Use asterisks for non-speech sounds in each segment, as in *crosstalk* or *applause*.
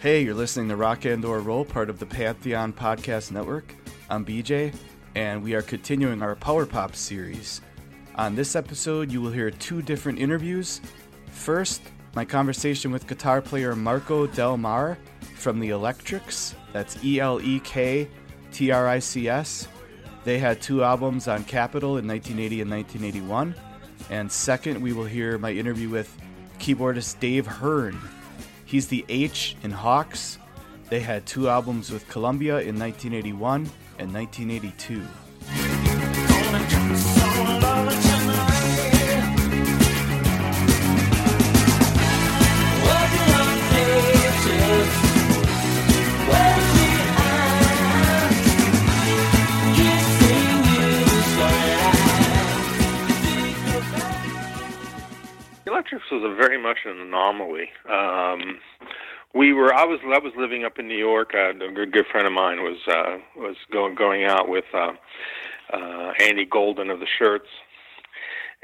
Hey, you're listening to Rock and or Roll, part of the Pantheon Podcast Network. I'm BJ, and we are continuing our Power Pop series. On this episode, you will hear two different interviews. First, my conversation with guitar player Marco Del Mar from the Electrics. That's E L E K T R I C S. They had two albums on Capitol in 1980 and 1981. And second, we will hear my interview with keyboardist Dave Hearn. He's the H in Hawks. They had two albums with Columbia in 1981 and 1982. Electrics was a very much an anomaly. Um, we were I was I was living up in New York. Uh, a good, good friend of mine was uh, was going going out with uh, uh, Annie Golden of the Shirts,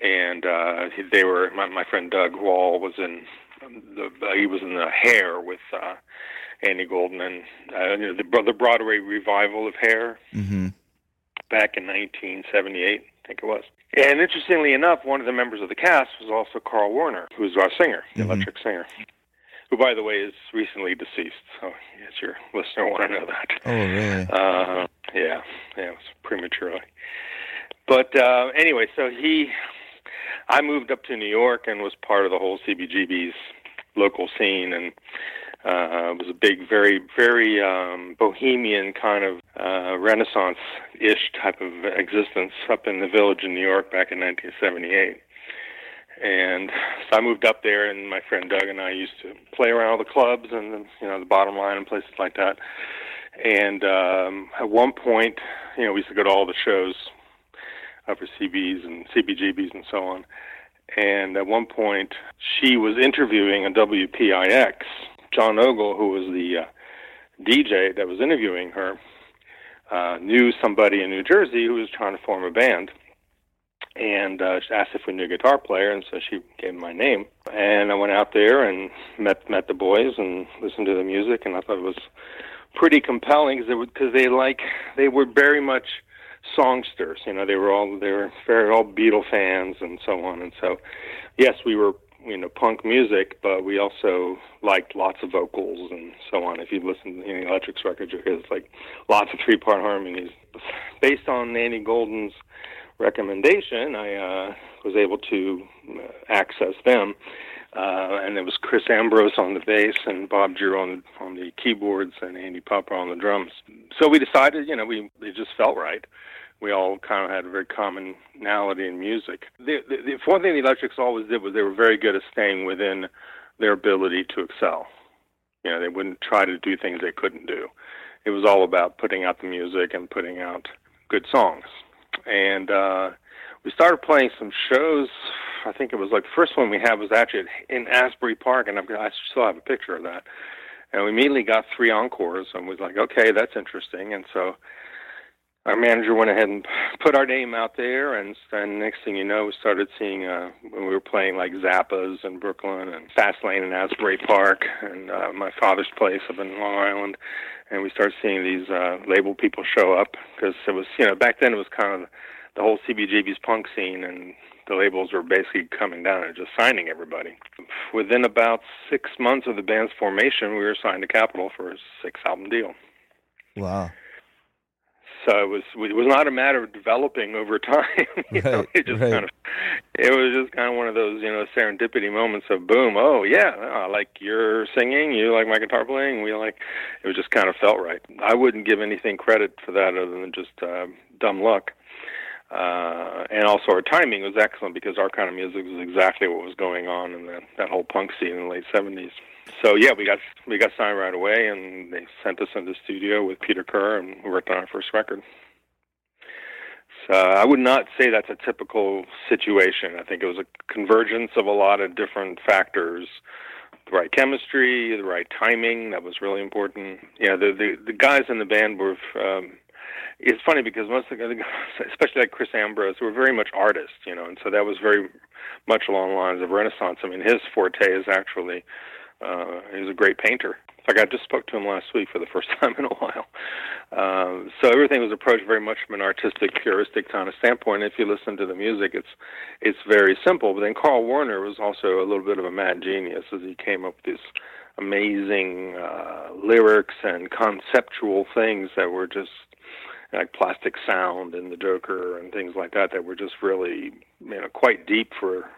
and uh, they were my, my friend Doug Wall was in the uh, he was in the Hair with uh, Annie Golden and uh, you know, the the Broadway revival of Hair Mm-hmm. back in 1978, I think it was. And interestingly enough, one of the members of the cast was also Carl Werner, who's our singer, the Mhm. electric singer, who, by the way, is recently deceased. So, yes, your listener want to know that. Oh, really? Uh, yeah, yeah, it was prematurely. But uh, anyway, so he, I moved up to New York and was part of the whole CBGB's local scene, and uh, it was a big, very, very um, bohemian kind of uh, Renaissance-ish type of existence up in the village in New York back in 1978. And so I moved up there, and my friend Doug and I used to play around all the clubs and you know the bottom line and places like that. And um, at one point, you know, we used to go to all the shows uh, for CBs and CBGBs and so on. And at one point, she was interviewing on WPIX. John Ogle, who was the uh, DJ that was interviewing her, uh, knew somebody in New Jersey who was trying to form a band and uh, asked if we knew a guitar player, and so she gave my name. And I went out there and met met the boys and listened to the music, and I thought it was pretty compelling because they they like they were very much songsters. You know, they were all they were very all Beatle fans and so on. And so, yes, we were you know punk music, but we also liked lots of vocals and so on. If you listen to any Electrics records, you hear like lots of three part harmonies based on Annie Golden's recommendation, I uh, was able to uh, access them. Uh, and it was Chris Ambrose on the bass and Bob Giroux on the, on the keyboards and Andy Popper on the drums. So we decided, you know, we it just felt right. We all kind of had a very commonality in music. The, the, the one thing the Electrics always did was they were very good at staying within their ability to excel. You know, they wouldn't try to do things they couldn't do. It was all about putting out the music and putting out good songs and uh, we started playing some shows. I think it was like the first one we had was actually in Asbury Park, and got, I still have a picture of that. And we immediately got three encores, and was like, okay, that's interesting. And so our manager went ahead and put our name out there, and, and next thing you know, we started seeing uh, when we were playing like Zappas in Brooklyn and Fast Lane in Asbury Park, and uh, my father's place up in Long Island and we started seeing these uh, label people show up because it was, you know, back then it was kind of the whole CBGB's punk scene, and the labels were basically coming down and just signing everybody. Within about six months of the band's formation, we were signed to Capitol for a six-album deal. Wow. So it was it was not a matter of developing over *laughs* time. you know, Right, it just right. kind of it was just kind of one of those you know serendipity moments of boom. Oh yeah, I like your singing. You like my guitar playing. We like. It was just kind of felt right. I wouldn't give anything credit for that other than just uh, dumb luck. Uh, and also our timing was excellent because our kind of music was exactly what was going on in that that whole punk scene in the late seventies. So yeah, we got we got signed right away, and they sent us into the studio with Peter Kerr, and we worked on our first record. So I would not say that's a typical situation. I think it was a convergence of a lot of different factors. The right chemistry, the right timing, that was really important. Yeah, the the, the guys in the band were um it's funny because most of the guys, especially like Chris Ambrose, were very much artists, you know, and so that was very much along the lines of Renaissance. I mean, his forte is actually uh, he's a great painter. In fact, I just spoke to him last week for the first *laughs* time in a while. Um, so everything was approached very much from an artistic, puristic kind of standpoint. If you listen to the music, it's it's very simple. But then Carl Warner was also a little bit of a mad genius as he came up with these amazing uh, lyrics and conceptual things that were just like plastic sound and the Joker and things like that that were just really you know quite deep for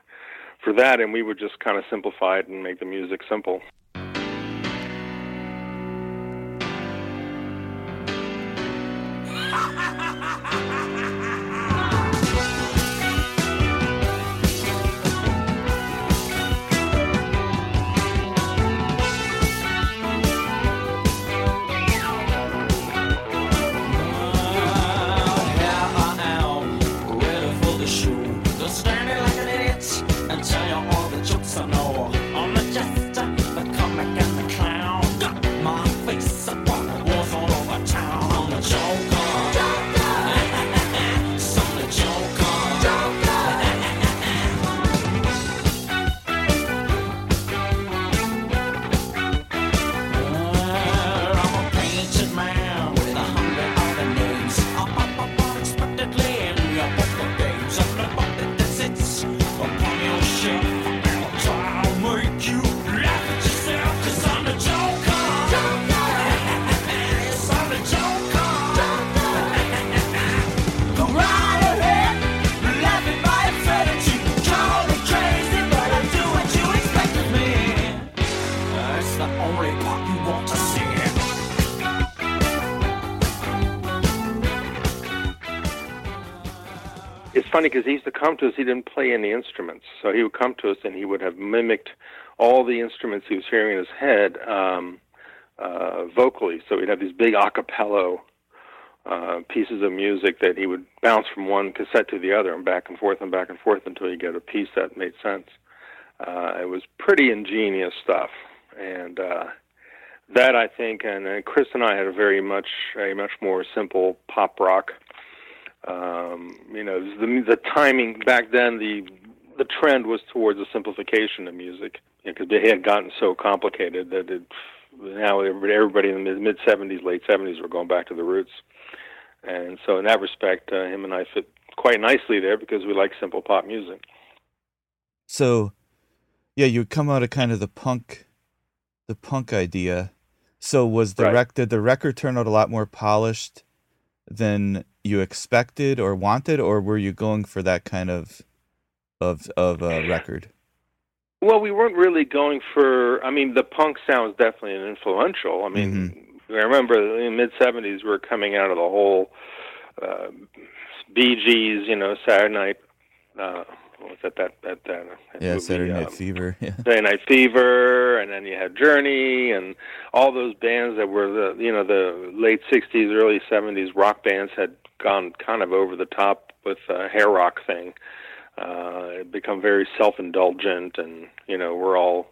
for that and we would just kind of simplify it and make the music simple. Funny because he used to come to us. He didn't play any instruments, so he would come to us and he would have mimicked all the instruments he was hearing in his head um, uh, vocally. So he'd have these big a cappella uh, pieces of music that he would bounce from one cassette to the other and back and forth and back and forth until you get a piece that made sense. Uh, it was pretty ingenious stuff, and uh, that I think, and, and Chris and I had a very much a much more simple pop rock. Um, you know, the the timing back then, the the trend was towards a simplification of music because it had gotten so complicated that it now everybody in the mid '70s, late '70s were going back to the roots. And so, in that respect, uh, him and I fit quite nicely there because we like simple pop music. So, yeah, you come out of kind of the punk, the punk idea. So, was the Right. rec did the record turn out a lot more polished than you expected or wanted, or were you going for that kind of of of uh, record? Well, we weren't really going for. I mean, the punk sound was definitely an influential. I mean, I remember in the mid '70s we were coming out of the whole uh, Bee Gees, you know, Saturday Night. Uh, what was that? That that that. that Yeah, movie, Saturday Night um, Fever. Yeah. Saturday Night Fever, and then you had Journey, and all those bands that were the you know the late '60s, early '70s rock bands had gone kind of over the top with a hair rock thing. Uh, it become very self-indulgent, and you know we're all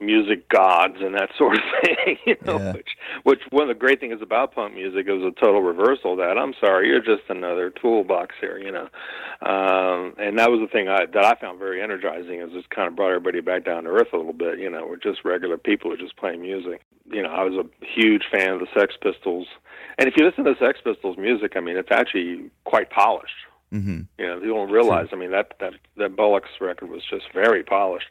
music gods and that *laughs* sort of thing. You know, Yeah. which which one of the great things about punk music is a total reversal. of That I'm sorry, you're just another toolbox here. You know, um, and that was the thing I, that I found very energizing. Is just kind of brought everybody back down to earth a little bit. You know, we're just regular people who just playing music. You know, I was a huge fan of the Sex Pistols, and if you listen to the Sex Pistols music, I mean, it's actually quite polished. Hmm You know, people don't realize. I mean, that that that Bollocks record was just very polished,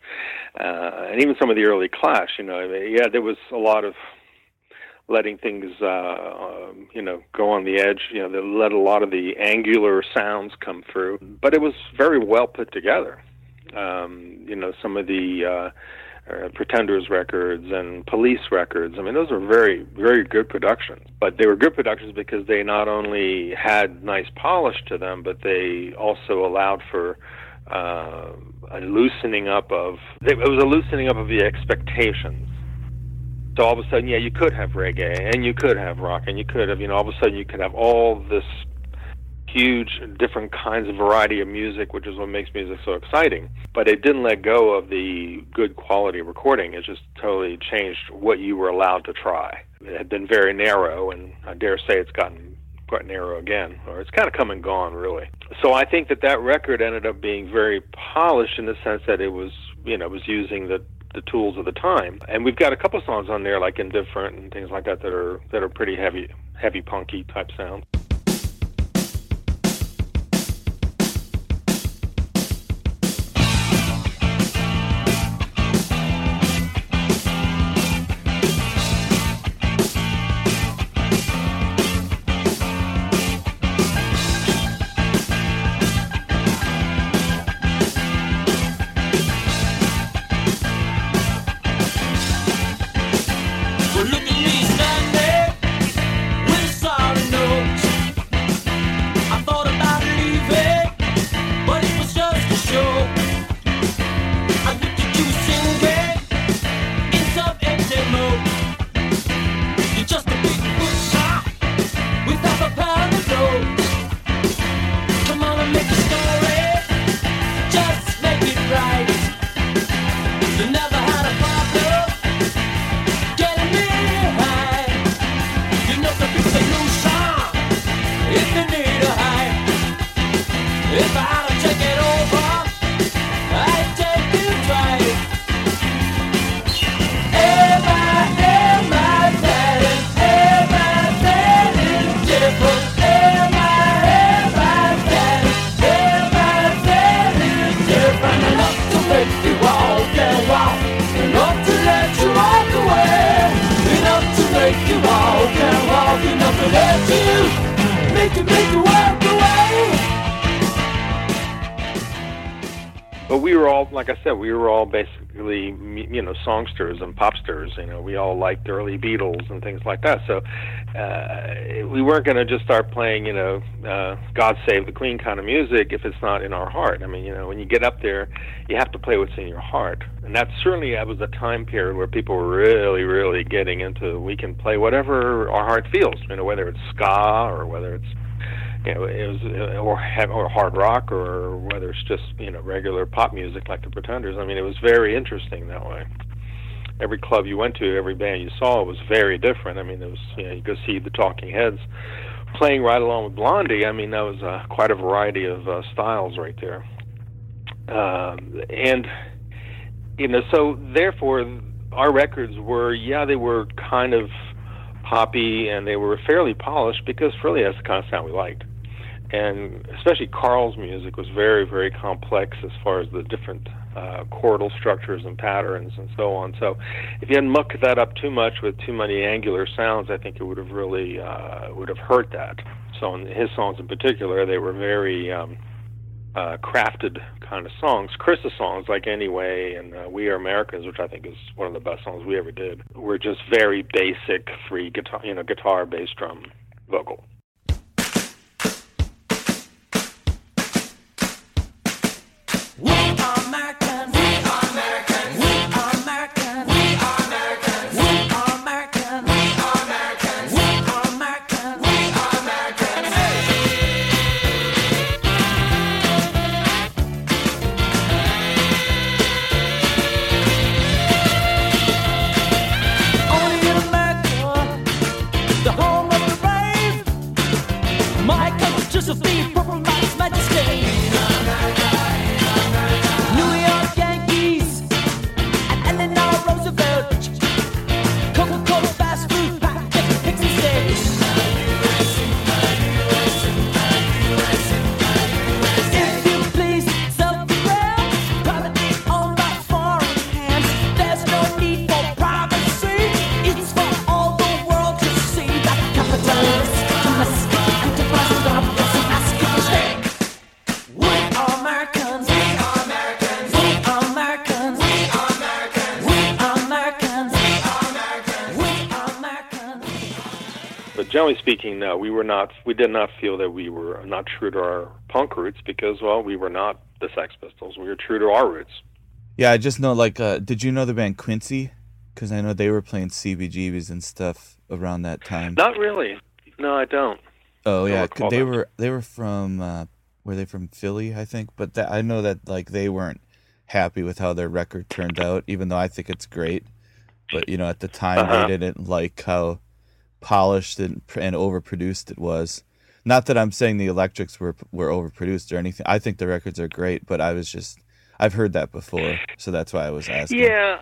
uh, and even some of the early Clash. You know, I mean, yeah, there was a lot of letting things, uh, um, you know, go on the edge. You know, they let a lot of the angular sounds come through. But it was very well put together. Um, you know, some of the uh, uh, Pretenders records and Police records. I mean, those were very, very good productions. But they were good productions because they not only had nice polish to them, but they also allowed for uh, a loosening up of. It was a loosening up of the expectations. So all of a sudden, yeah, you could have reggae and you could have rock and you could have, you know, all of a sudden you could have all this huge different kinds of variety of music, which is what makes music so exciting. But it didn't let go of the good quality recording. It just totally changed what you were allowed to try. It had been very narrow, and I dare say it's gotten quite narrow again, or it's kind of come and gone, really. So I think that that record ended up being very polished in the sense that it was, you know, was using the the tools of the time. And we've got a couple songs on there like Indifferent and things like that that are that are pretty heavy heavy punky type sounds. Like I said, we were all basically you know songsters and popsters. You know, we all liked early Beatles and things like that. So uh, we weren't going to just start playing you know uh, God Save the Queen kind of music if it's not in our heart. I mean, you know, when you get up there, you have to play what's in your heart, and that certainly that was a time period where people were really, really getting into we can play whatever our heart feels. You know, whether it's ska or whether it's you know, it was uh, or or hard rock or whether it's just you know regular pop music like the Pretenders. I mean, it was very interesting that way. Every club you went to, every band you saw was very different. I mean, it was you know you go see the Talking Heads playing right along with Blondie. I mean, that was uh, quite a variety of uh, styles right there. Um, and you know, so therefore, our records were yeah, they were kind of poppy and they were fairly polished because really that's the kind of sound we liked and especially Carl's music was very, very complex as far as the different uh, chordal structures and patterns and so on. So, if you hadn't mucked that up too much with too many angular sounds, I think it would have really uh, would have hurt that. So, in his songs in particular, they were very um, uh, crafted kind of songs. Chris's songs, like Anyway and uh, We Are Americans, which I think is one of the best songs we ever did, were just very basic, free guitar, you know, guitar, bass, drum, vocal. American. Generally speaking, no, we were not. We did not feel that we were not true to our punk roots because, well, we were not the Sex Pistols. We were true to our roots. Yeah, I just know. Like, uh, did you know the band Quincy? Because I know they were playing CBGBs and stuff around that time. Not really. No, I don't. Oh don't yeah, they that. were they were from uh, were they from Philly? I think, but that, I know that like they weren't happy with how their record turned out, even though I think it's great. But you know, at the time Uh-huh. they didn't like how polished and, and overproduced it was. Not that I'm saying the electrics were were overproduced or anything. I think the records are great, but I was just I've heard that before, so that's why I was asking. Yeah,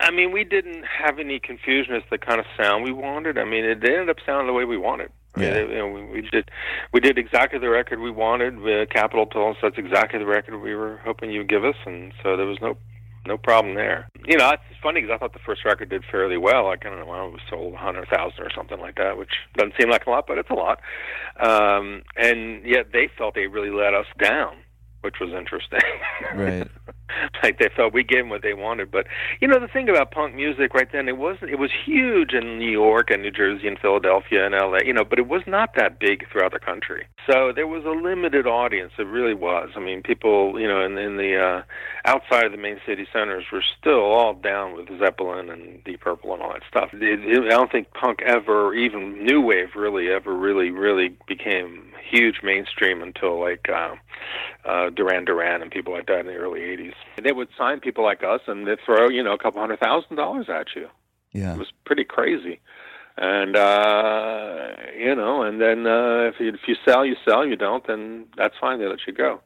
I mean, we didn't have any confusion as to the kind of sound we wanted. I mean, it ended up sounding the way we wanted. I mean, Yeah. it- you know, we, we did we did exactly the record we wanted. Uh, Capitol told us that's exactly the record we were hoping you'd give us, and so there was no no problem there. You know, it's funny because I thought the first record did fairly well. Like I don't know, it was sold a hundred thousand or something like that, which doesn't seem like a lot, but it's a lot. Um, and yet they felt they really let us down, which was interesting. *laughs* Right. *laughs* like they felt we gave them what they wanted. But you know, the thing about punk music right then, it wasn't. It was huge in New York and New Jersey and Philadelphia and L.A. You know, but it was not that big throughout the country. So there was a limited audience. It really was. I mean, people, you know, in, in the uh, outside of the main city centers were still all down with Zeppelin and Deep Purple and all that stuff. It, it, I don't think punk ever, even new wave, really ever, really, really became huge mainstream until like. Uh, uh, Duran Duran and people like that in the early '80s. They would sign people like us, and they'd throw you know a couple hundred thousand dollars at you. Yeah. It was pretty crazy, and uh, you know, and then uh, if you, if you sell, you sell. You don't, then that's fine. They let you go.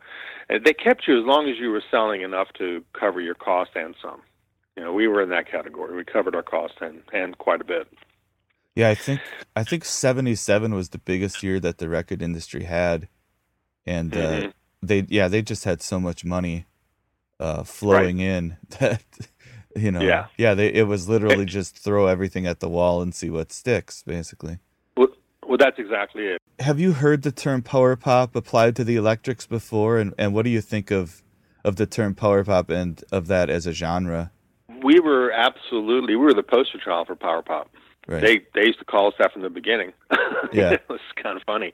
And they kept you as long as you were selling enough to cover your cost and some. You know, we were in that category. We covered our cost and and quite a bit. Yeah, I think I think '77 was the biggest year that the record industry had, and uh, Mhm. they yeah they just had so much money uh, flowing in *laughs* that you know Yeah. yeah they it was literally just throw everything at the wall and see what sticks basically. Well, well, that's exactly it. Have you heard the term power pop applied to the electrics before, and and what do you think of of the term power pop and of that as a genre? We were absolutely we were the poster child for power pop. Right. They they used to call us that from the beginning. *laughs* Yeah. it was kind of funny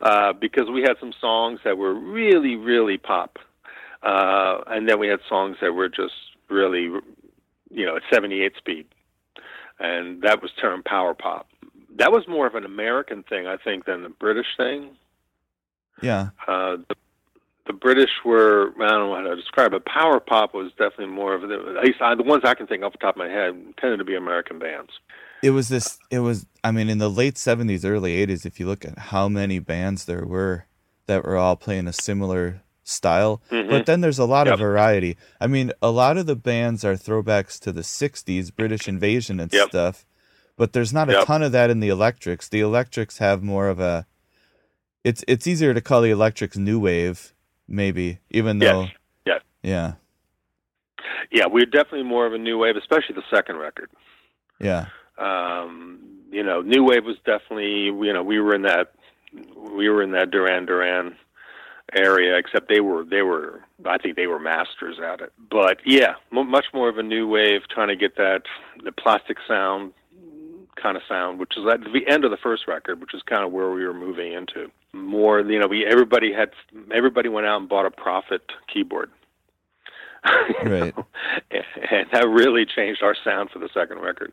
uh, because we had some songs that were really really pop, uh, and then we had songs that were just really, you know, at 78 speed, and that was termed power pop. That was more of an American thing, I think, than the British thing. yeah. Uh, the, the British were I don't know how to describe it. Power pop was definitely more of the at least I, the ones I can think off the top of my head tended to be American bands. It was this it was i mean in the late 70s early 80s if you look at how many bands there were that were all playing a similar style but then there's a lot of Mm-hmm. Variety i mean a lot of the bands are throwbacks to the 60s british invasion and Yep. stuff but there's not a Yep. ton of that in the electrics the electrics have more of a it's it's easier to call the electrics new wave maybe even though yes. yeah Yeah, we're definitely more of a new wave, especially the second record. yeah Um, you know, new wave was definitely you know we were in that we were in that Duran Duran area, except they were they were I think they were masters at it. But yeah, m- much more of a new wave, trying to get that the plastic sound kind of sound, which is at the end of the first record, which is kind of where we were moving into. More, you know, we everybody had everybody went out and bought a Prophet keyboard. *laughs* Right. and that really changed our sound for the second record.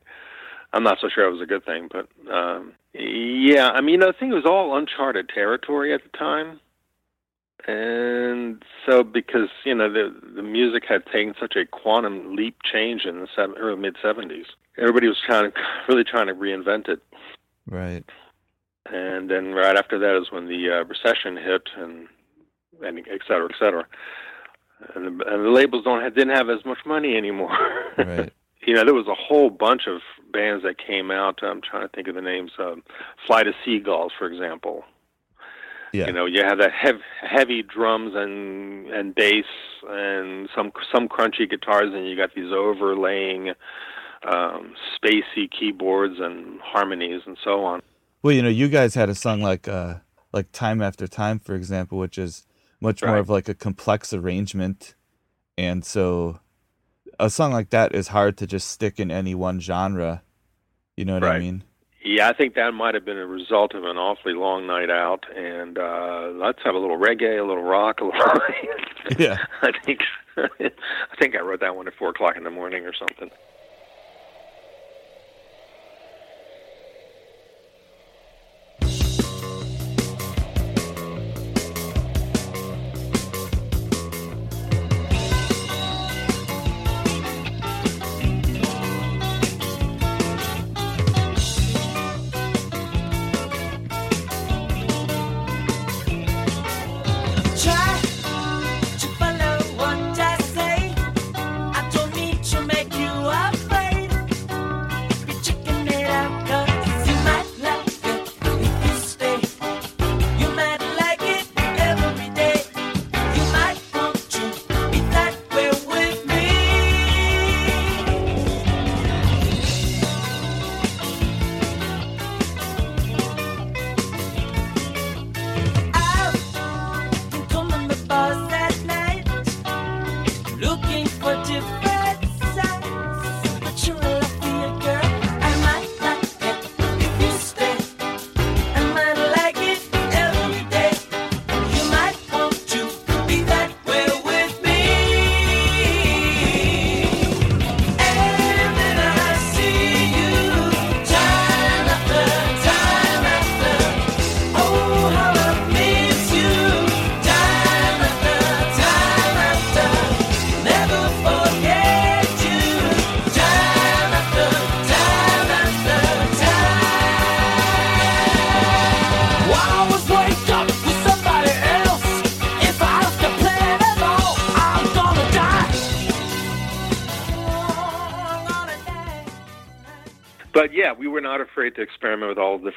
I'm not so sure it was a good thing, but um, yeah, I mean, you know, the thing was all uncharted territory at the time, and so because you know the the music had taken such a quantum leap change in the seven, early mid '70s, everybody was trying to *laughs* really trying to reinvent it, right. And then right after that is when the uh, recession hit, and and et cetera, et cetera. And the, and the labels don't have, didn't have as much money anymore. *laughs* right you know, there was a whole bunch of bands that came out. I'm trying to think of the names. Um, Flock of Seagulls, for example. yeah You know, you have that hev- heavy drums and and bass and some some crunchy guitars, and you got these overlaying um, spacey keyboards and harmonies and so on. Well, you know, you guys had a song like uh like Time After Time, for example, which is much more of like a complex arrangement. And so a song like that is hard to just stick in any one genre. You know what I mean? Yeah, I think that might have been a result of an awfully long night out, and uh, let's have a little reggae, a little rock, a little. *laughs* Yeah. I think *laughs* I think I wrote that one at four o'clock in the morning or something.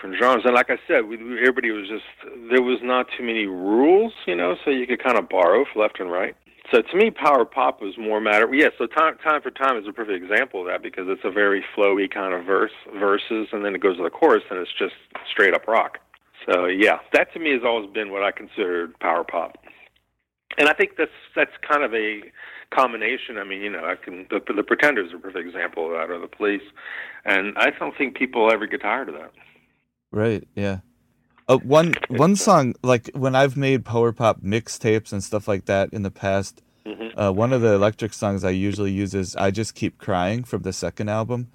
Different genres. And like I said, we, everybody was just there was not too many rules, you know, so you could kind of borrow left and right. So to me, power pop was more matter. Yeah, so time time for time is a perfect example of that because it's a very flowy kind of verse verses, and then it goes to the chorus, and it's just straight up rock. So yeah, that to me has always been what I considered power pop. And I think that's that's kind of a combination. I mean, you know, I can the, the Pretenders are a perfect example of that, or the Police, and I don't think people ever get tired of that. Right. Yeah. Uh, one one song like when I've made power pop mixtapes and stuff like that in the past. Uh, one of the electric songs I usually use is "I Just Keep Crying" from the second album.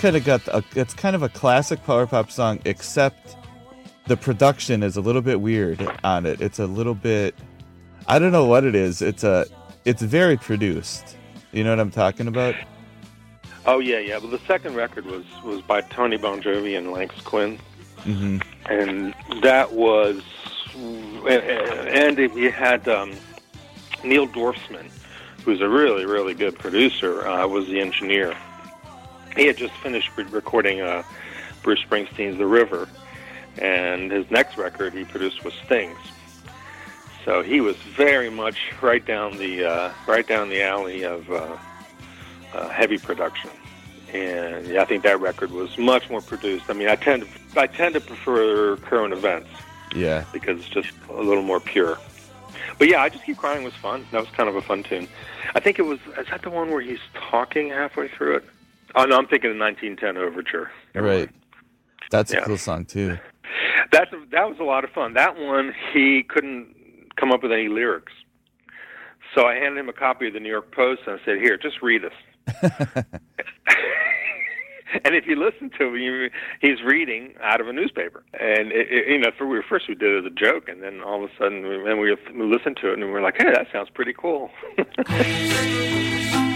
Kind of got a, it's kind of a classic power pop song, except the production is a little bit weird on it. It's a little bit, I don't know what it is. It's a, it's very produced. You know what I'm talking about? Oh yeah, yeah. Well, the second record was was by Tony Bongiovi and Lance Quinn, hmm and that was, and he had um, Neil Dorfman, who's a really really good producer, uh, was the engineer. He had just finished re- recording uh, Bruce Springsteen's The River, and his next record he produced was Stings. So he was very much right down the uh, right down the alley of uh, uh, heavy production, and yeah, I think that record was much more produced. I mean, I tend to I tend to prefer current events Yeah. because it's just a little more pure. But yeah, I just keep crying was fun. That was kind of a fun tune. I think it was. Is that the one where he's talking halfway through it? Oh no, I'm thinking of 1910 Overture. Right. That's a cool song too. That's that was a lot of fun. That one he couldn't come up with any lyrics, so I handed him a copy of the New York Post and I said, "Here, just read this." *laughs* and if you listen to him, he's reading out of a newspaper. And it, it, you know, for we first we did it as a joke, and then all of a sudden, we, we, we listened to it and we were like, "Hey, that sounds pretty cool." *laughs*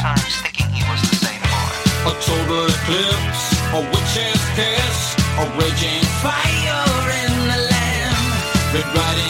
thinking he was the same boy. A total eclipse, a witch's kiss, a raging fire in the land. Red Riding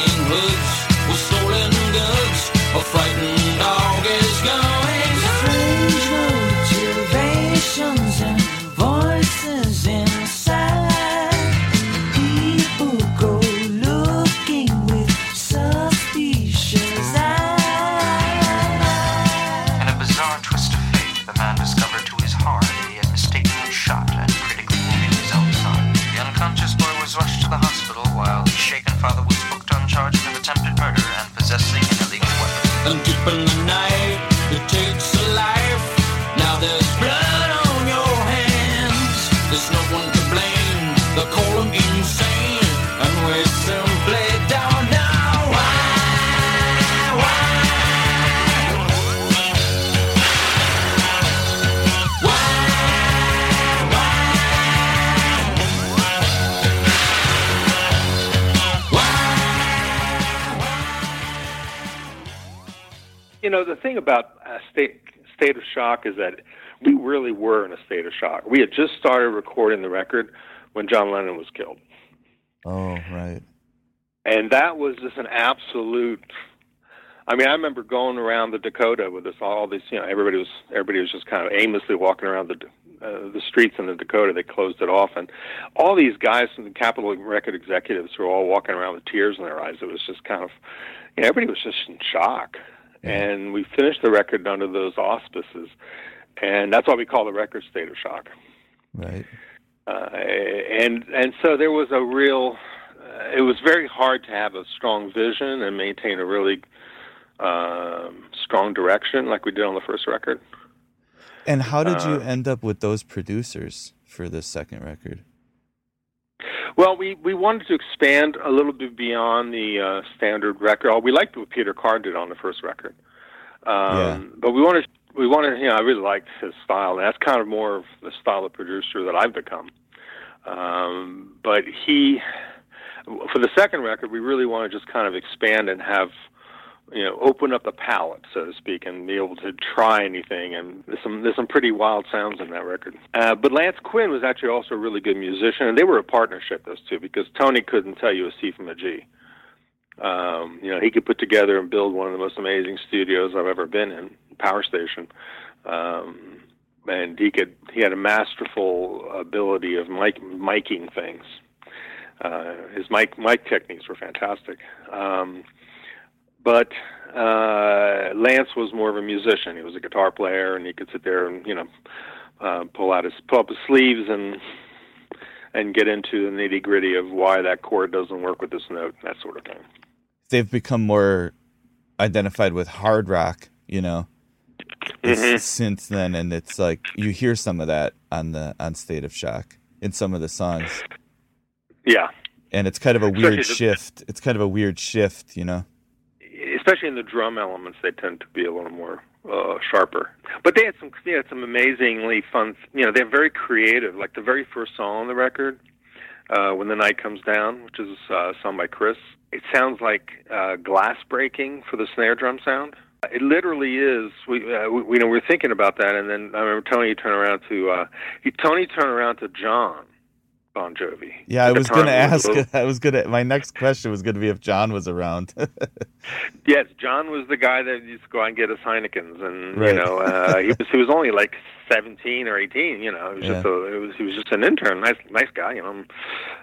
state of shock is that we really were in a state of shock. We had just started recording the record when John Lennon was killed, Oh, right. and that was just an absolute. I mean, I remember going around the Dakota with this all these. You know, everybody was everybody was just kind of aimlessly walking around the uh, the streets in the Dakota. They closed it off, and all these guys from the Capitol Record executives were all walking around with tears in their eyes. It was just kind of, you know, everybody was just in shock. And we finished the record under those auspices, and that's why we call the record "State of Shock." Right. uh, and and so there was a real. Uh, it was very hard to have a strong vision and maintain a really um, strong direction like we did on the first record. And how did you Uh, end up with those producers for this second record? Well, we we wanted to expand a little bit beyond the uh, standard record. We liked what Peter Carr did on the first record, um, Yeah. but we wanted we wanted. You know, I really liked his style, and that's kind of more of the style of producer that I've become. Um, but he, for the second record, we really want to just kind of expand and have you know, open up the palette, so to speak, and be able to try anything. And there's some there's some pretty wild sounds in that record. Uh, but Lance Quinn was actually also a really good musician, and they were a partnership, those two, because Tony couldn't tell you a C from a G. Um, you know, he could put together and build one of the most amazing studios I've ever been in, Power Station. Um, and he could he had a masterful ability of mic miking things. Uh, his mic mic techniques were fantastic. Um, but uh, Lance was more of a musician. He was a guitar player, and he could sit there and you know uh, pull out his pull up his sleeves and and get into the nitty gritty of why that chord doesn't work with this note, and that sort of thing. They've become more identified with hard rock, you know, Mhm. since then, and it's like you hear some of that on the on State of Shock. in some of the songs, Yeah, and it's kind of a weird shift. It's kind of a weird shift, you know. Especially in the drum elements, they tend to be a little more uh, sharper. But they had some they had some amazingly fun. You know, they're very creative. Like the very first song on the record, uh, "When the Night Comes Down," which is uh, sung by Chris. It sounds like uh, glass breaking for the snare drum sound. It literally is. We, uh, we, you know, we were thinking about that, and then I remember Tony turned around to uh, he, Tony turned around to John Bon Jovi. Yeah, I was gonna he was ask. little- *laughs* I was gonna. My next question was gonna be if John was around. *laughs* Yes, John was the guy that used to go out and get us Heinekens, and Right. you know, uh, he was he was only like seventeen or eighteen. You know, it was just a, it was he was just an intern, nice nice guy. You know,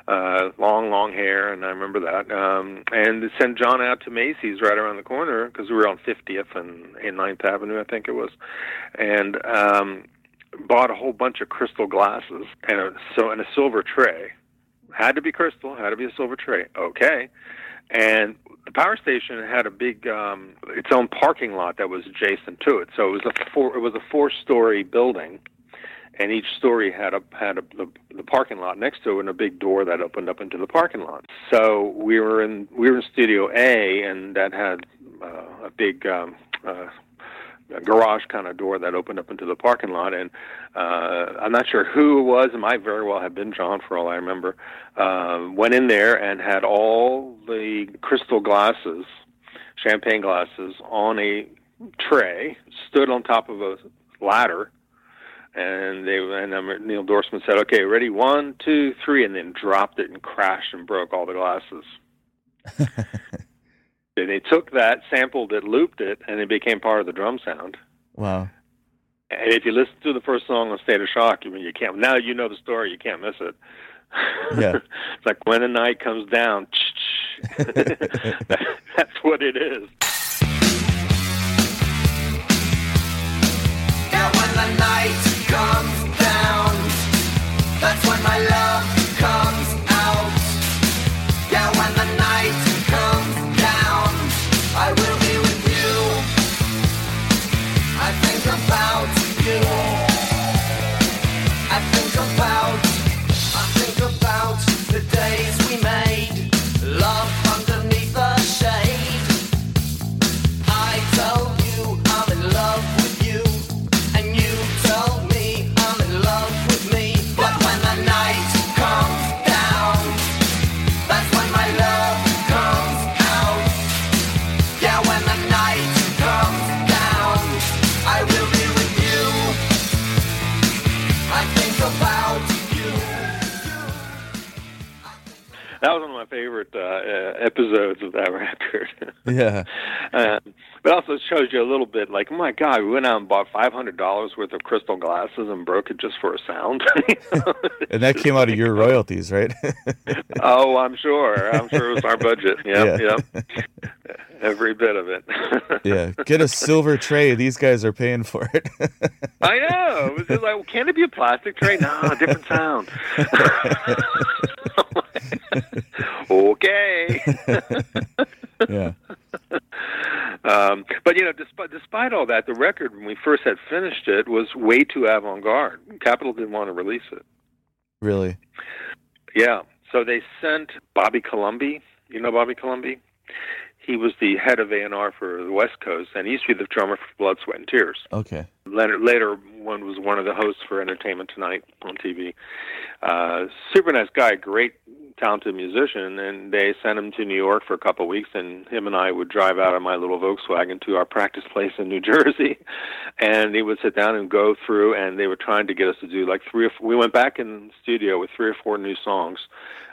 uh, long long hair, and I remember that. Um, and they sent John out to Macy's right around the corner because we were on Fiftieth and in Ninth Avenue, I think it was, and um, bought a whole bunch of crystal glasses and a so and a silver tray. Had to be crystal. Had to be a silver tray. Okay, and the power station had a big um its own parking lot that was adjacent to it so it was a four it was a four story building and each story had a had a the, the parking lot next to it and a big door that opened up into the parking lot so we were in we were in studio a and that had uh, a big um uh garage kind of door that opened up into the parking lot and uh I'm not sure who it was. It might very well have been John for all I remember. Uh, went in there and had all the crystal glasses champagne glasses on a tray stood on top of a ladder and they and Neil Dorfsman said okay ready? One two three and then dropped it and crashed and broke all the glasses *laughs* they took that sampled it looped it and it became part of the drum sound wow. and if you listen to the first song on State of Shock, I mean, you can't. Now you know the story, you can't miss it. *laughs* Yeah. it's like when the night comes down. *laughs* *laughs* That's what it is. Yeah, when the night comes down, that's when my love I was one of my favorite uh, uh, episodes of that *laughs* record. Yeah. uh, but also shows you a little bit like, oh my God, we went out and bought five hundred dollars worth of crystal glasses and broke it just for a sound. *laughs* And that came out of your royalties, right? *laughs* oh, I'm sure. I'm sure it was our budget. Yep, Yeah. yep. *laughs* Every bit of it. yeah. Get a silver tray. These guys are paying for it. I know. It was just like, can it be a plastic tray? No, different sound. okay. yeah. *laughs* Um, but you know, despite despite all that, the record when we first had finished it was way too avant-garde. Capitol didn't want to release it. Really. Yeah, so they sent Bobby Colomby. You know Bobby Colomby? He was the head of A&R for the West Coast, and he used to be the drummer for Blood, Sweat, and Tears. Okay. Later, later one was one of the hosts for Entertainment Tonight on TV. Uh, super nice guy, great talented musician, and they sent him to New York for a couple of weeks, and him and I would drive out of my little Volkswagen to our practice place in New *laughs* Jersey, and he would sit down and go through, and they were trying to get us to do like three or four, we went back in studio with three or four new songs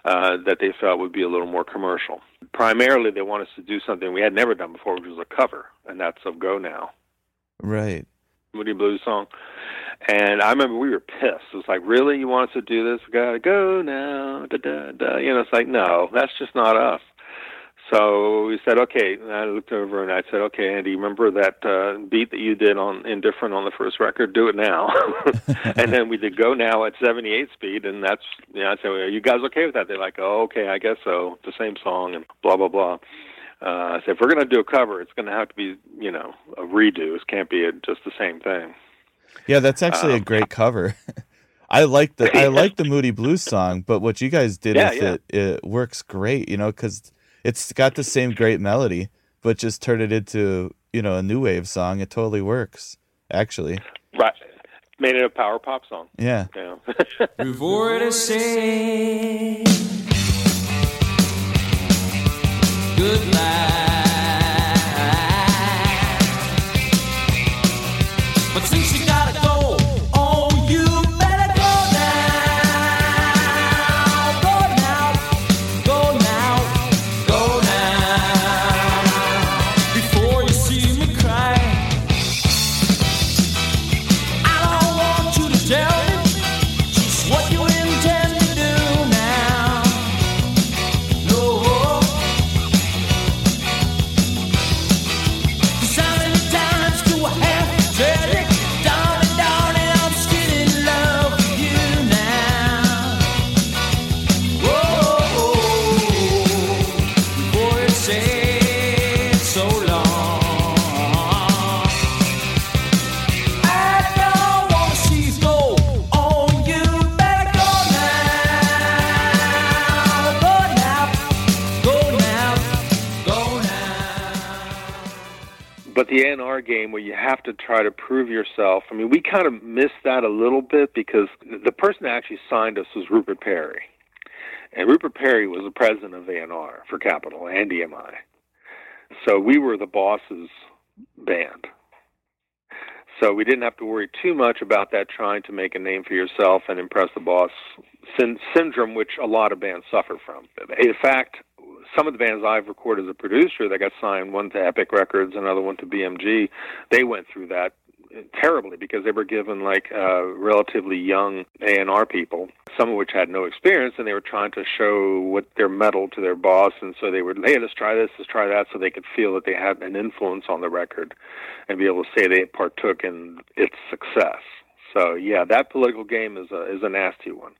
uh, that they felt would be a little more commercial. Primarily, they wanted us to do something we had never done before, which was a cover, and that's of Go Now. Right. Moody Blues song. And I remember we were pissed. It was like, really? You want us to do this? We gotta go now. Da, da, da. You know, it's like, no, that's just not us. So we said, okay. And I looked over and I said, okay, Andy, remember that uh, beat that you did on Indifferent on the first record? Do it now. *laughs* and then we did go now at 78 speed, and that's, you know, I said, are you guys okay with that? They're like, oh, okay, I guess so. It's the same song and blah, blah, blah. Uh, I said, if we're going to do a cover, it's going to have to be, you know, a redo. It can't be a, just the same thing. Yeah, that's actually a Um, great cover. *laughs* I like the I like the Moody Blues song, but what you guys did Yeah, with yeah. it, it works great. You know, because it's got the same great melody, but just turn it into you know a new wave song. It totally works. Actually, Right. Made it a power pop song. yeah. Yeah. We've already said goodbye. To try to prove yourself, I mean, we kind of missed that a little bit because the person that actually signed us was Rupert Perry. And Rupert Perry was the president of A&R for Capitol and EMI. So we were the boss's band. So we didn't have to worry too much about that trying to make a name for yourself and impress the boss syndrome, which a lot of bands suffer from. In fact, some of the bands I've recorded as a producer that got signed, one to Epic Records, another one to BMG, they went through that terribly because they were given like uh, relatively young A&R people, some of which had no experience, and they were trying to show what their metal to their boss, and so they would, hey, let's try this, let's try that, so they could feel that they had an influence on the record and be able to say they partook in its success. So yeah, that political game is a is a nasty one.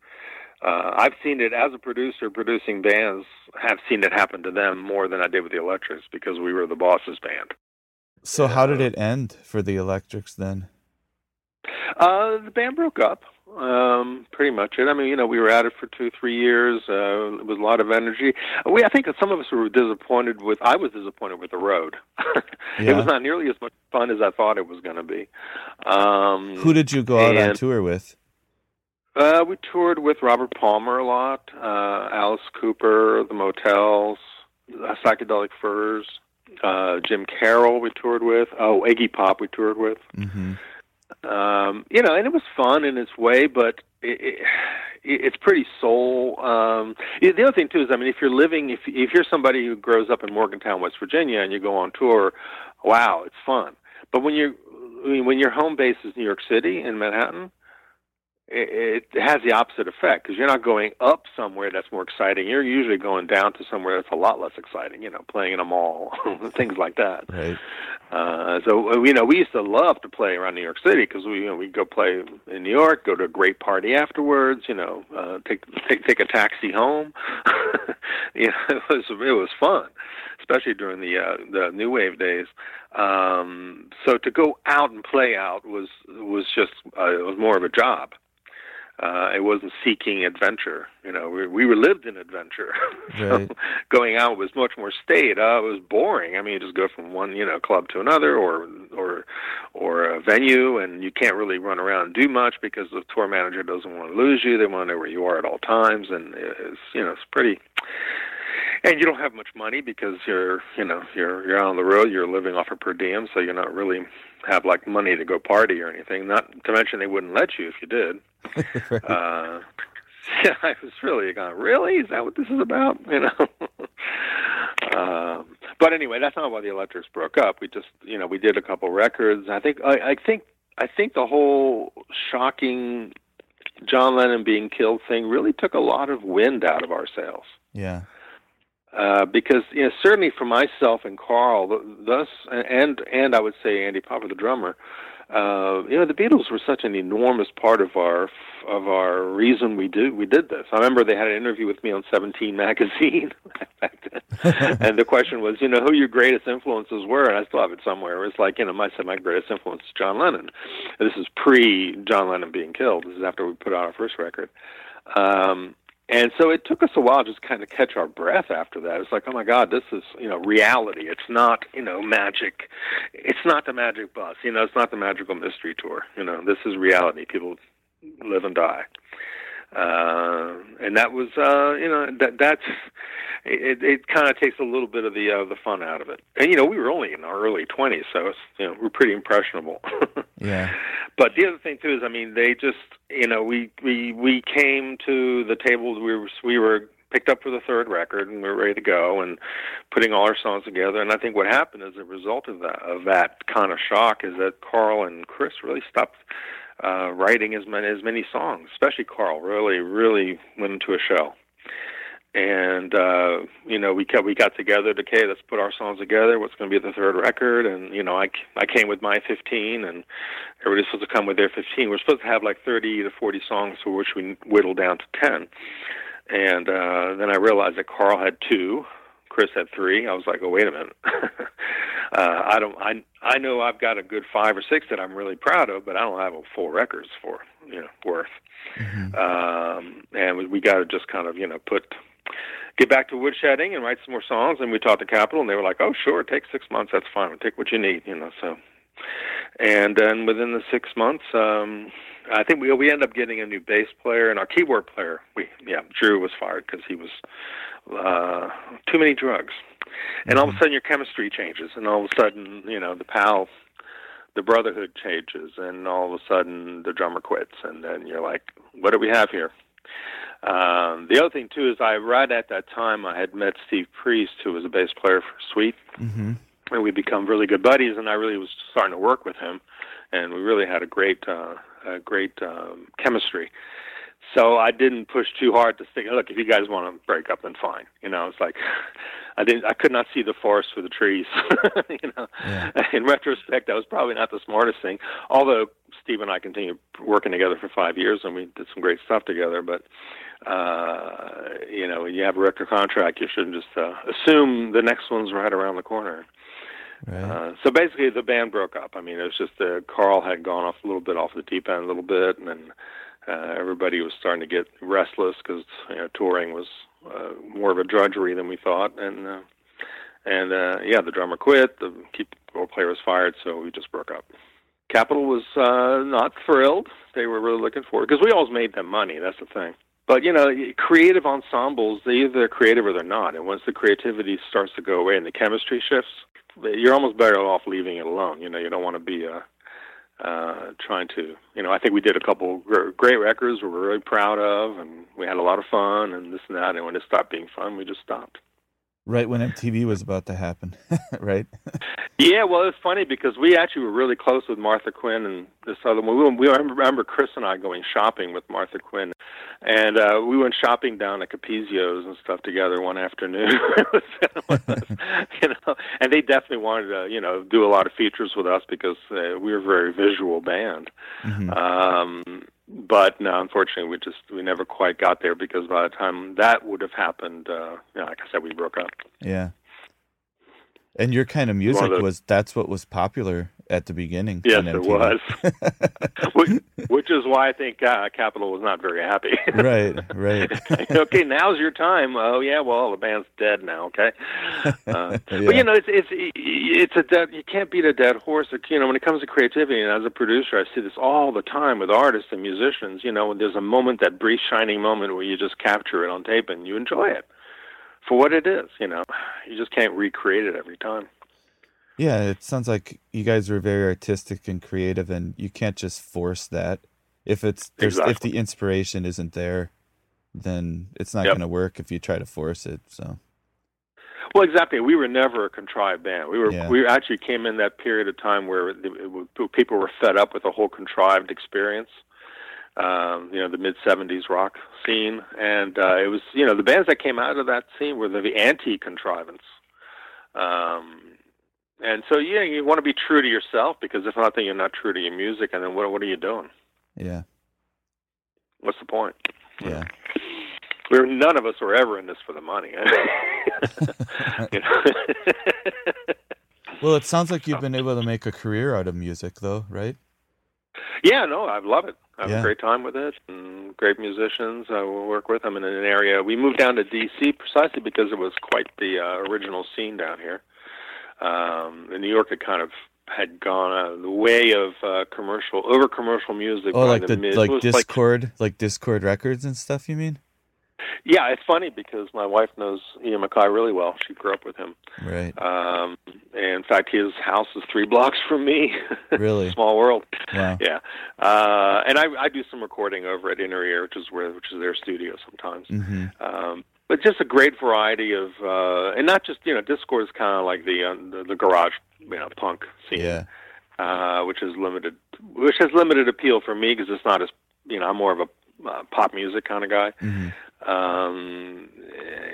Uh, I've seen it as a producer producing bands. Have seen it happen to them more than I did with the Electrics because we were the boss's band. So how did it end for the Electrics then? Uh, the band broke up. Um, pretty much it. I mean, you know, we were at it for two, three years. Uh, it was a lot of energy. We, I think that some of us were disappointed with. I was disappointed with the road. Yeah. *laughs* It was not nearly as much fun as I thought it was going to be. Um, Who did you go out on tour with? Uh, we toured with Robert Palmer a lot, uh, Alice Cooper, the Motels, uh, Psychedelic Furs, uh, Jim Carroll we toured with. Oh, Iggy Pop we toured with. hmm Um, you know, and it was fun in its way, but it, it, it's pretty soul. Um, the other thing too is, I mean, if you're living, if if you're somebody who grows up in Morgantown, West Virginia, and you go on tour, wow, it's fun. But when you're I mean, when your home base is New York City in Manhattan, it, it has the opposite effect because you're not going up somewhere that's more exciting. You're usually going down to somewhere that's a lot less exciting. You know, playing in a mall, *laughs* things like that. Right. Uh, so uh, you know, we used to love to play around New York City because we you know, we'd go play in New York, go to a great party afterwards. You know, uh, take take take a taxi home. *laughs* you know, *laughs* it was it was fun, especially during the uh, the new wave days. Um, so to go out and play out was was just uh, it was more of a job. Uh, it wasn't seeking adventure. You know, we we were lived in adventure. *laughs* so going out was much more staid. Uh, it was boring. I mean, you just go from one you know club to another, or or or a venue, and you can't really run around and do much because the tour manager doesn't want to lose you. They want to know where you are at all times, and it's you know it's pretty. And you don't have much money because you're you know you're you're out on the road. You're living off a per diem, so you're not really have like money to go party or anything. Not to mention they wouldn't let you if you did. *laughs* Uh, *laughs* yeah, I was really going, really? Is that what this is about? *laughs* You know. um, but anyway, that's not why the Electrics broke up. We just, you know, we did a couple records. I think, I, I think, I think the whole shocking John Lennon being killed thing really took a lot of wind out of our sails. Yeah. Uh, because you know, certainly for myself and Carl, th- thus and and I would say Andy Popper, the drummer, uh, you know, the Beatles were such an enormous part of our of our reason we do we did this. I remember they had an interview with me on Seventeen magazine *laughs* back then, *laughs* and the question was, you know, who your greatest influences were, and I still have it somewhere. It was like, you know, I said my greatest influence is John Lennon. This is pre John Lennon being killed. This is after we put out our first record. Um, and so it took us a while just kind of catch our breath after that. It's like, oh my God, this is you know reality. It's not you know magic. It's not the magic bus. You know, it's not the magical mystery tour. You know, this is reality. People live and die. Uh, and that was uh, you know that that's it. It kind of takes a little bit of the uh, the fun out of it. And you know, we were only in our early twenties, so it's, you know we're pretty impressionable. *laughs* Yeah. But the other thing too is, I mean, they just, you know, we we we came to the table. We were we were picked up for the third record, and we were ready to go, and putting all our songs together. And I think what happened as a result of that of that kind of shock is that Carl and Chris really stopped uh, writing as many as many songs. Especially Carl, really really went into a shell and uh you know we kept we got together to okay let's put our songs together. What's going to be the third record? And you know i i came with my 15 and everybody's supposed to come with their 15 we're supposed to have like 30 to 40 songs for which we whittled down to 10 and uh then i realized that carl had two chris had three. I was like oh wait a minute. *laughs* Uh i don't i i know i've got a good five or six that i'm really proud of but i don't have a full records for you know worth. Um and we, we got to just kind of you know put get back to woodshedding and write some more songs. And we talked to Capitol, and they were like, "Oh, sure, take six months. That's fine. We'll take what you need." You know, so. And then within the six months, um, I think we we ended up getting a new bass player and our keyboard player. We yeah, Drew was fired because he was uh, too many drugs. And all of a sudden, your chemistry changes, and all of a sudden, you know, the pal, the brotherhood changes, and all of a sudden, the drummer quits, and then you're like, "What do we have here?" Um, the other thing too is I right at that time I had met Steve Priest, who was a bass player for Sweet, Mm-hmm. and we become really good buddies. And I really was starting to work with him, and we really had a great, uh, a great um, chemistry. So I didn't push too hard to stick. Look, if you guys want to break up, then fine. You know, it's like *laughs* I didn't. I could not see the forest for the trees. *laughs* you know, Yeah. in retrospect, that was probably not the smartest thing. Although Steve and I continued working together for five years, and we did some great stuff together. But uh, you know, when you have a record contract, you shouldn't just uh, assume the next one's right around the corner. Right. Uh, so basically, the band broke up. I mean, it was just uh, Carl had gone off a little bit off the deep end a little bit, and then uh, everybody was starting to get restless because you know, touring was uh, more of a drudgery than we thought, and uh, and uh, yeah, the drummer quit, the keyboard player was fired, so we just broke up. Capitol was uh, not thrilled. They were really looking forward because we always made them money. That's the thing. But you know, creative ensembles, they either they're creative or they're not. And once the creativity starts to go away and the chemistry shifts, you're almost better off leaving it alone. You know, you don't want to be uh, uh, trying to. You know, I think we did a couple gr- great records we were really proud of, and we had a lot of fun and this and that. And when it stopped being fun, we just stopped. Right when MTV was about to happen, *laughs* right? Yeah, well, it's funny because we actually were really close with Martha Quinn and this other one. We, we remember Chris and I going shopping with Martha Quinn, and uh, we went shopping down at Capezio's and stuff together one afternoon. *laughs* *laughs* you know, and they definitely wanted to, you know, do a lot of features with us because uh, we were a very visual band. Mhm. Um, but no, unfortunately, we just we never quite got there because by the time that would have happened, uh, you know, like I said, we broke up. Yeah. And your kind of music of was that's what was popular at the beginning. Yes, it was. *laughs* which, which is why I think uh, Capitol was not very happy. *laughs* right, right. *laughs* okay, now's your time. Oh yeah, well the band's dead now. Okay, uh, but you know it's it's it's a dead. You can't beat a dead horse. You know when it comes to creativity, and as a producer, I see this all the time with artists and musicians. You know, when there's a moment, that brief shining moment where you just capture it on tape and you enjoy it for what it is. You know, you just can't recreate it every time. Yeah, it sounds like you guys were very artistic and creative, and you can't just force that. If it's there's if the inspiration isn't there, then it's not Yep. going to work if you try to force it. So Well, exactly. We were never a contrived band. We were Yeah. we actually came in that period of time where the, it, was- people were fed up with the whole contrived experience. Um, you know, the mid '70s rock scene, and uh, it was you know the bands that came out of that scene were the, the anti-contrivance. Um, and so yeah, you want to be true to yourself because if not, then you're not true to your music, and then what what are you doing? Yeah. What's the point? Yeah. We're none of us were ever in this for the money. *laughs* *laughs* Well, it sounds like you've *laughs* been able to make a career out of music, though, right? Yeah, no, I love it. I have Yeah. a great time with it, and great musicians I will work with. I'm in an area. We moved down to D.C. precisely because it was quite the uh, original scene down here. Um, in New York, it kind of had gone uh, the way of uh, commercial, over commercial music. Oh, by like the mid, like Dischord, like Dischord records and stuff. You mean? Yeah, it's funny because my wife knows Ian MacKaye really well. She grew up with him. Right. Um, and in fact, his house is three *laughs* blocks from me. Really? Small world. Wow. Yeah. Uh, and I, I do some recording over at Inner Ear, which is where, which is their studio sometimes. hmm Um, but just a great variety of, uh, and not just you know, Dischord is kind of like the, uh, the the garage, you know, punk scene, Yeah. uh, which is limited, which has limited appeal for me because it's not as, you know, I'm more of a uh, pop music kind of guy. hmm Um,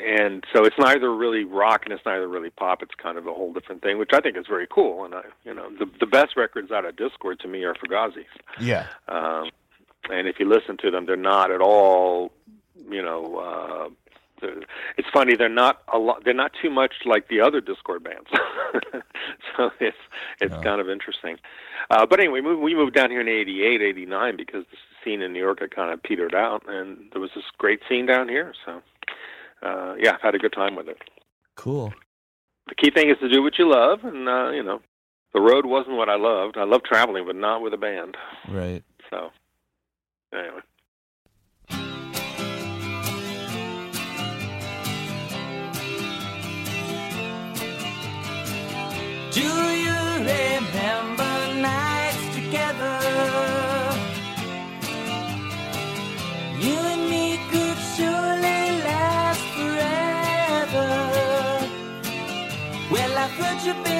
and so it's neither really rock and it's neither really pop. It's kind of a whole different thing, which I think is very cool. And I, you know, the the best records out of Dischord to me are Fugazi's. Yeah. Um, and if you listen to them, they're not at all, you know. Uh, it's funny they're not a lot. They're not too much like the other Dischord bands. *laughs* so it's it's No. kind of interesting. Uh, but anyway, we moved, down here in '88, '89 because the scene in New York had kind of petered out, and there was this great scene down here. So uh, yeah, I've had a good time with it. Cool. The key thing is to do what you love, and uh, you know, the road wasn't what I loved. I love traveling, but not with a band. Right. So anyway. Do I've heard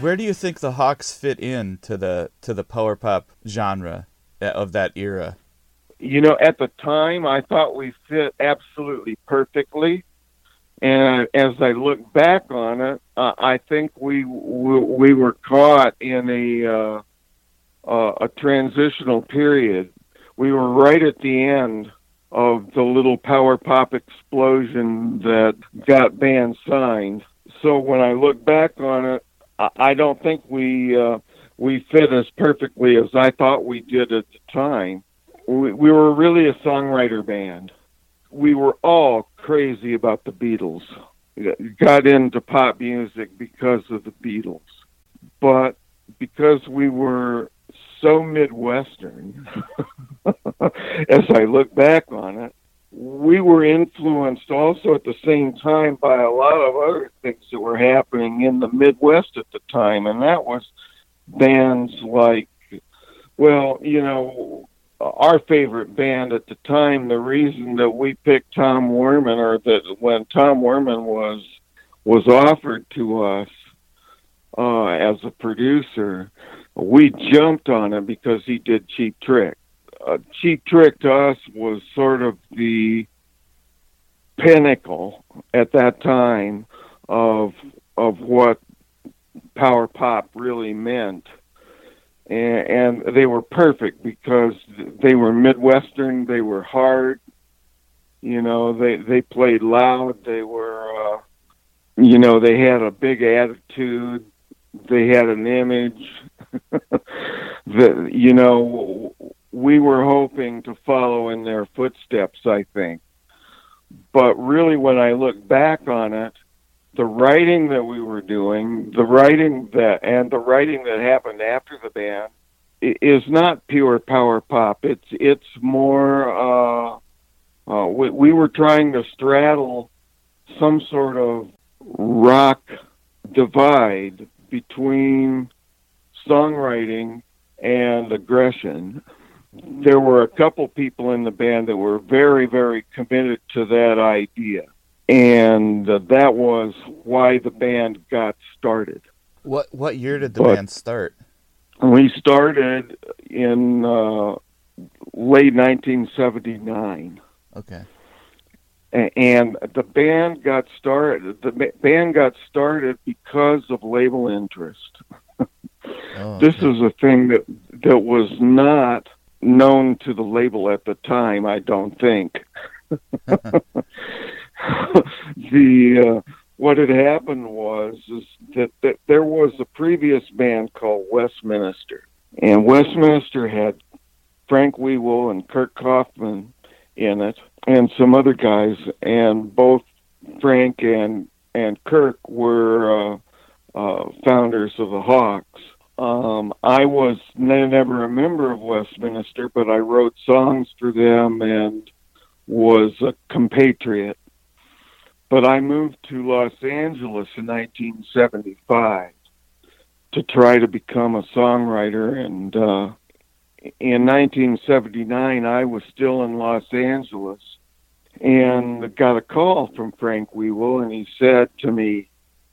Where do you think the Hawks fit in to the to the power pop genre of that era? You know, at the time, I thought we fit absolutely perfectly. And as I look back on it, uh, I think we, we we were caught in a uh, uh, a transitional period. We were right at the end of the little power pop explosion that got bands signed. So when I look back on it, I don't think we uh, we fit as perfectly as I thought we did at the time. We, we were really a songwriter band. We were all crazy about the Beatles. Got into pop music because of the Beatles, but because we were so Midwestern, *laughs* as I look back on it, we were influenced also at the same time by a lot of other things that were happening in the Midwest at the time, and that was bands like, well, you know, our favorite band at the time. The reason that we picked Tom Werman, or that when Tom Werman was was offered to us uh, as a producer, we jumped on him because he did Cheap Trick uh, Cheap Trick to us was sort of the pinnacle at that time of of what power pop really meant. And, and they were perfect because they were Midwestern, they were hard, you know, they they played loud, they were uh you know, they had a big attitude, they had an image *laughs* that you know we were hoping to follow in their footsteps, I think. But really, when I look back on it, the writing that we were doing, the writing that, and the writing that happened after the band, is not pure power pop. It's it's more. Uh, uh, we, we were trying to straddle some sort of rock divide between songwriting and aggression there were a couple people in the band that were very, very committed to that idea. And uh, that was why the band got started. What what year did the But- band start? We started in uh, late 1979. Okay. And the band got started. The band got started because of label interest. *laughs* Oh, this is a thing that that was not known to the label at the time. I don't think. *laughs* the uh, what had happened was is that, that there was a previous band called Westminster, and Westminster had Frank Wiewel and Kirk Kaufman in it, and some other guys, and both Frank and and Kirk were uh, uh, founders of the Hawks. Um, I was never a member of Westminster, but I wrote songs for them and was a compatriot. But I moved to Los Angeles in 1975 to try to become a songwriter. And uh, in 1979, I was still in Los Angeles and got a call from Frank Wiewel, and he said to me,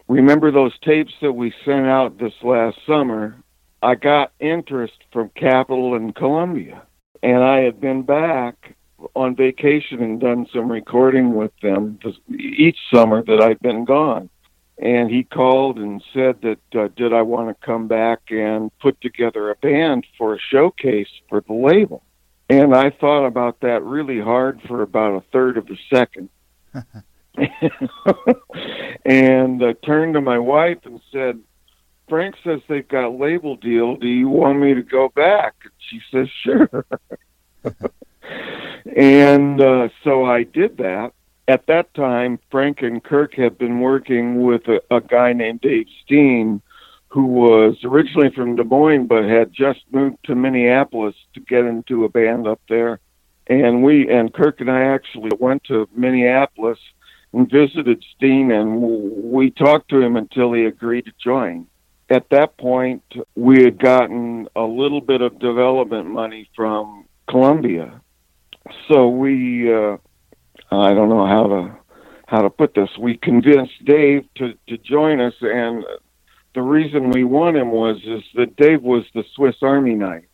Remember those tapes that we sent out this last summer? I got interest from Capitol and Columbia, and I had been back on vacation and done some recording with them each summer that I'd been gone. And he called and said that uh, did I want to come back and put together a band for a showcase for the label. And I thought about that really hard for about a third of a second. *laughs* *laughs* and uh, turned to my wife and said, Frank says they've got a label deal. Do you want me to go back? And she says, sure. *laughs* and uh, so I did that. At that time, Frank and Kirk had been working with a, a guy named Dave Steen, who was originally from Des Moines but had just moved to Minneapolis to get into a band up there. And we and Kirk and I actually went to Minneapolis and visited Steen, and we talked to him until he agreed to join. At that point, we had gotten a little bit of development money from Columbia, so we uh, I don't know how to how to put this. We convinced Dave to to join us, and the reason we want him was is that Dave was the Swiss Army knife.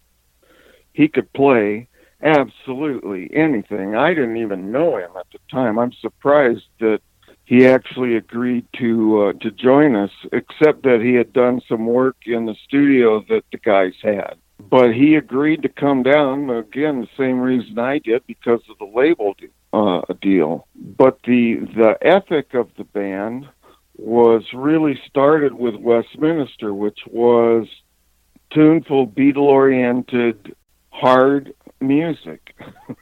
He could play absolutely anything. I didn't even know him at the time. I'm surprised that he actually agreed to uh, to join us, except that he had done some work in the studio that the guys had. But he agreed to come down again, the same reason I did because of the label uh, deal. But the the ethic of the band was really started with Westminster, which was tuneful, Beatle oriented, hard music.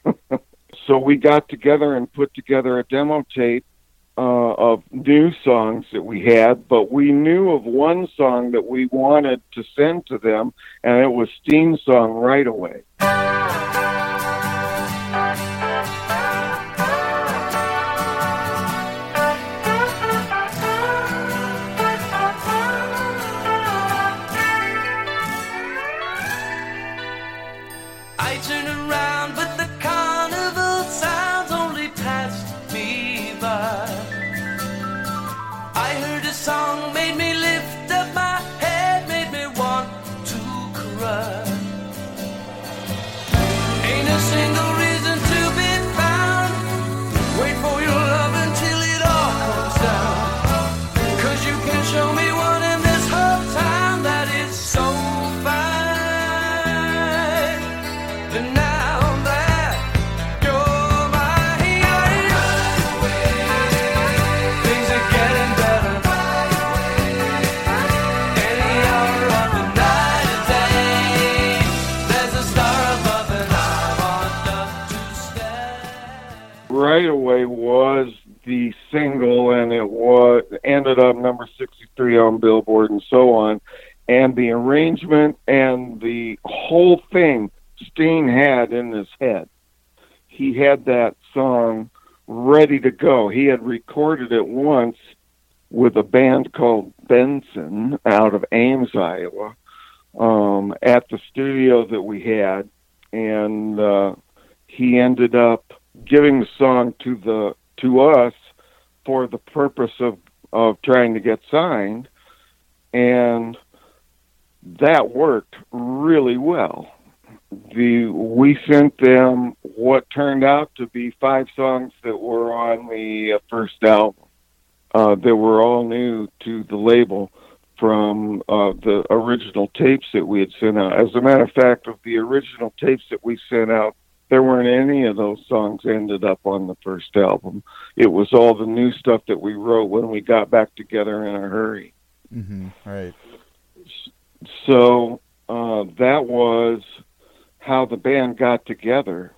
*laughs* so we got together and put together a demo tape uh, of new songs that we had, but we knew of one song that we wanted to send to them, and it was Steen's song right away. Away was the single and it was ended up number 63 on billboard and so on. And the arrangement and the whole thing steen had in his head. He had that song ready to go. He had recorded it once with a band called benson out of ames iowa um, at the studio that we had. And uh, he ended up giving the song to the to us for the purpose of of trying to get signed and that worked really well the we sent them what turned out to be five songs that were on the uh, first album uh, that were all new to the label from uh, the original tapes that we had sent out. As a matter of fact, of the original tapes that we sent out, there weren't any of those songs ended up on the first album. It was all the new stuff that we wrote when we got back together in a hurry. Mm-hmm. Right. So uh, that was how the band got together.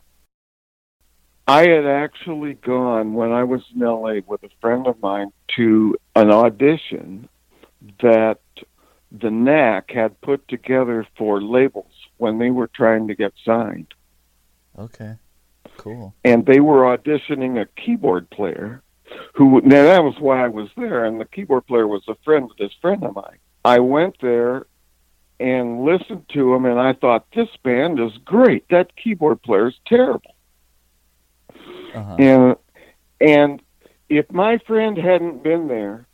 I had actually gone when I was in LA with a friend of mine to an audition that the knack had put together for labels when they were trying to get signed Okay. Cool. and they were auditioning a keyboard player who now that was why I was there and the keyboard player was a friend of this friend of mine. I went there and listened to him and I thought this band is great. That keyboard player is terrible. Uh-huh. And and if my friend hadn't been there,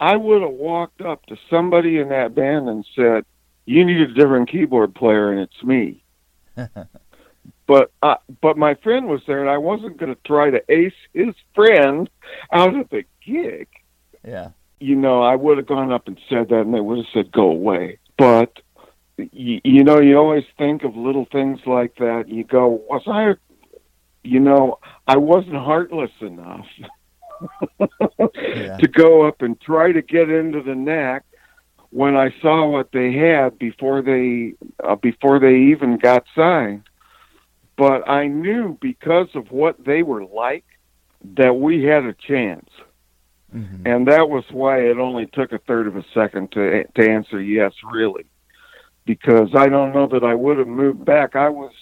I would have walked up to somebody in that band and said, "You need a different keyboard player, and it's me." *laughs* but uh, but my friend was there, and I wasn't going to try to ace his friend out of the gig. yeah. You know, I would have gone up and said that, and they would have said, "Go away." But you, you know, you always think of little things like that. You go, "Was I?" You know, I wasn't heartless enough Yeah. *laughs* to go up and try to get into the neck when I saw what they had before they uh, before they even got signed. But I knew because of what they were like that we had a chance, Mhm. and that was why it only took a third of a second to to answer yes, really, because I don't know that I would have moved back. I was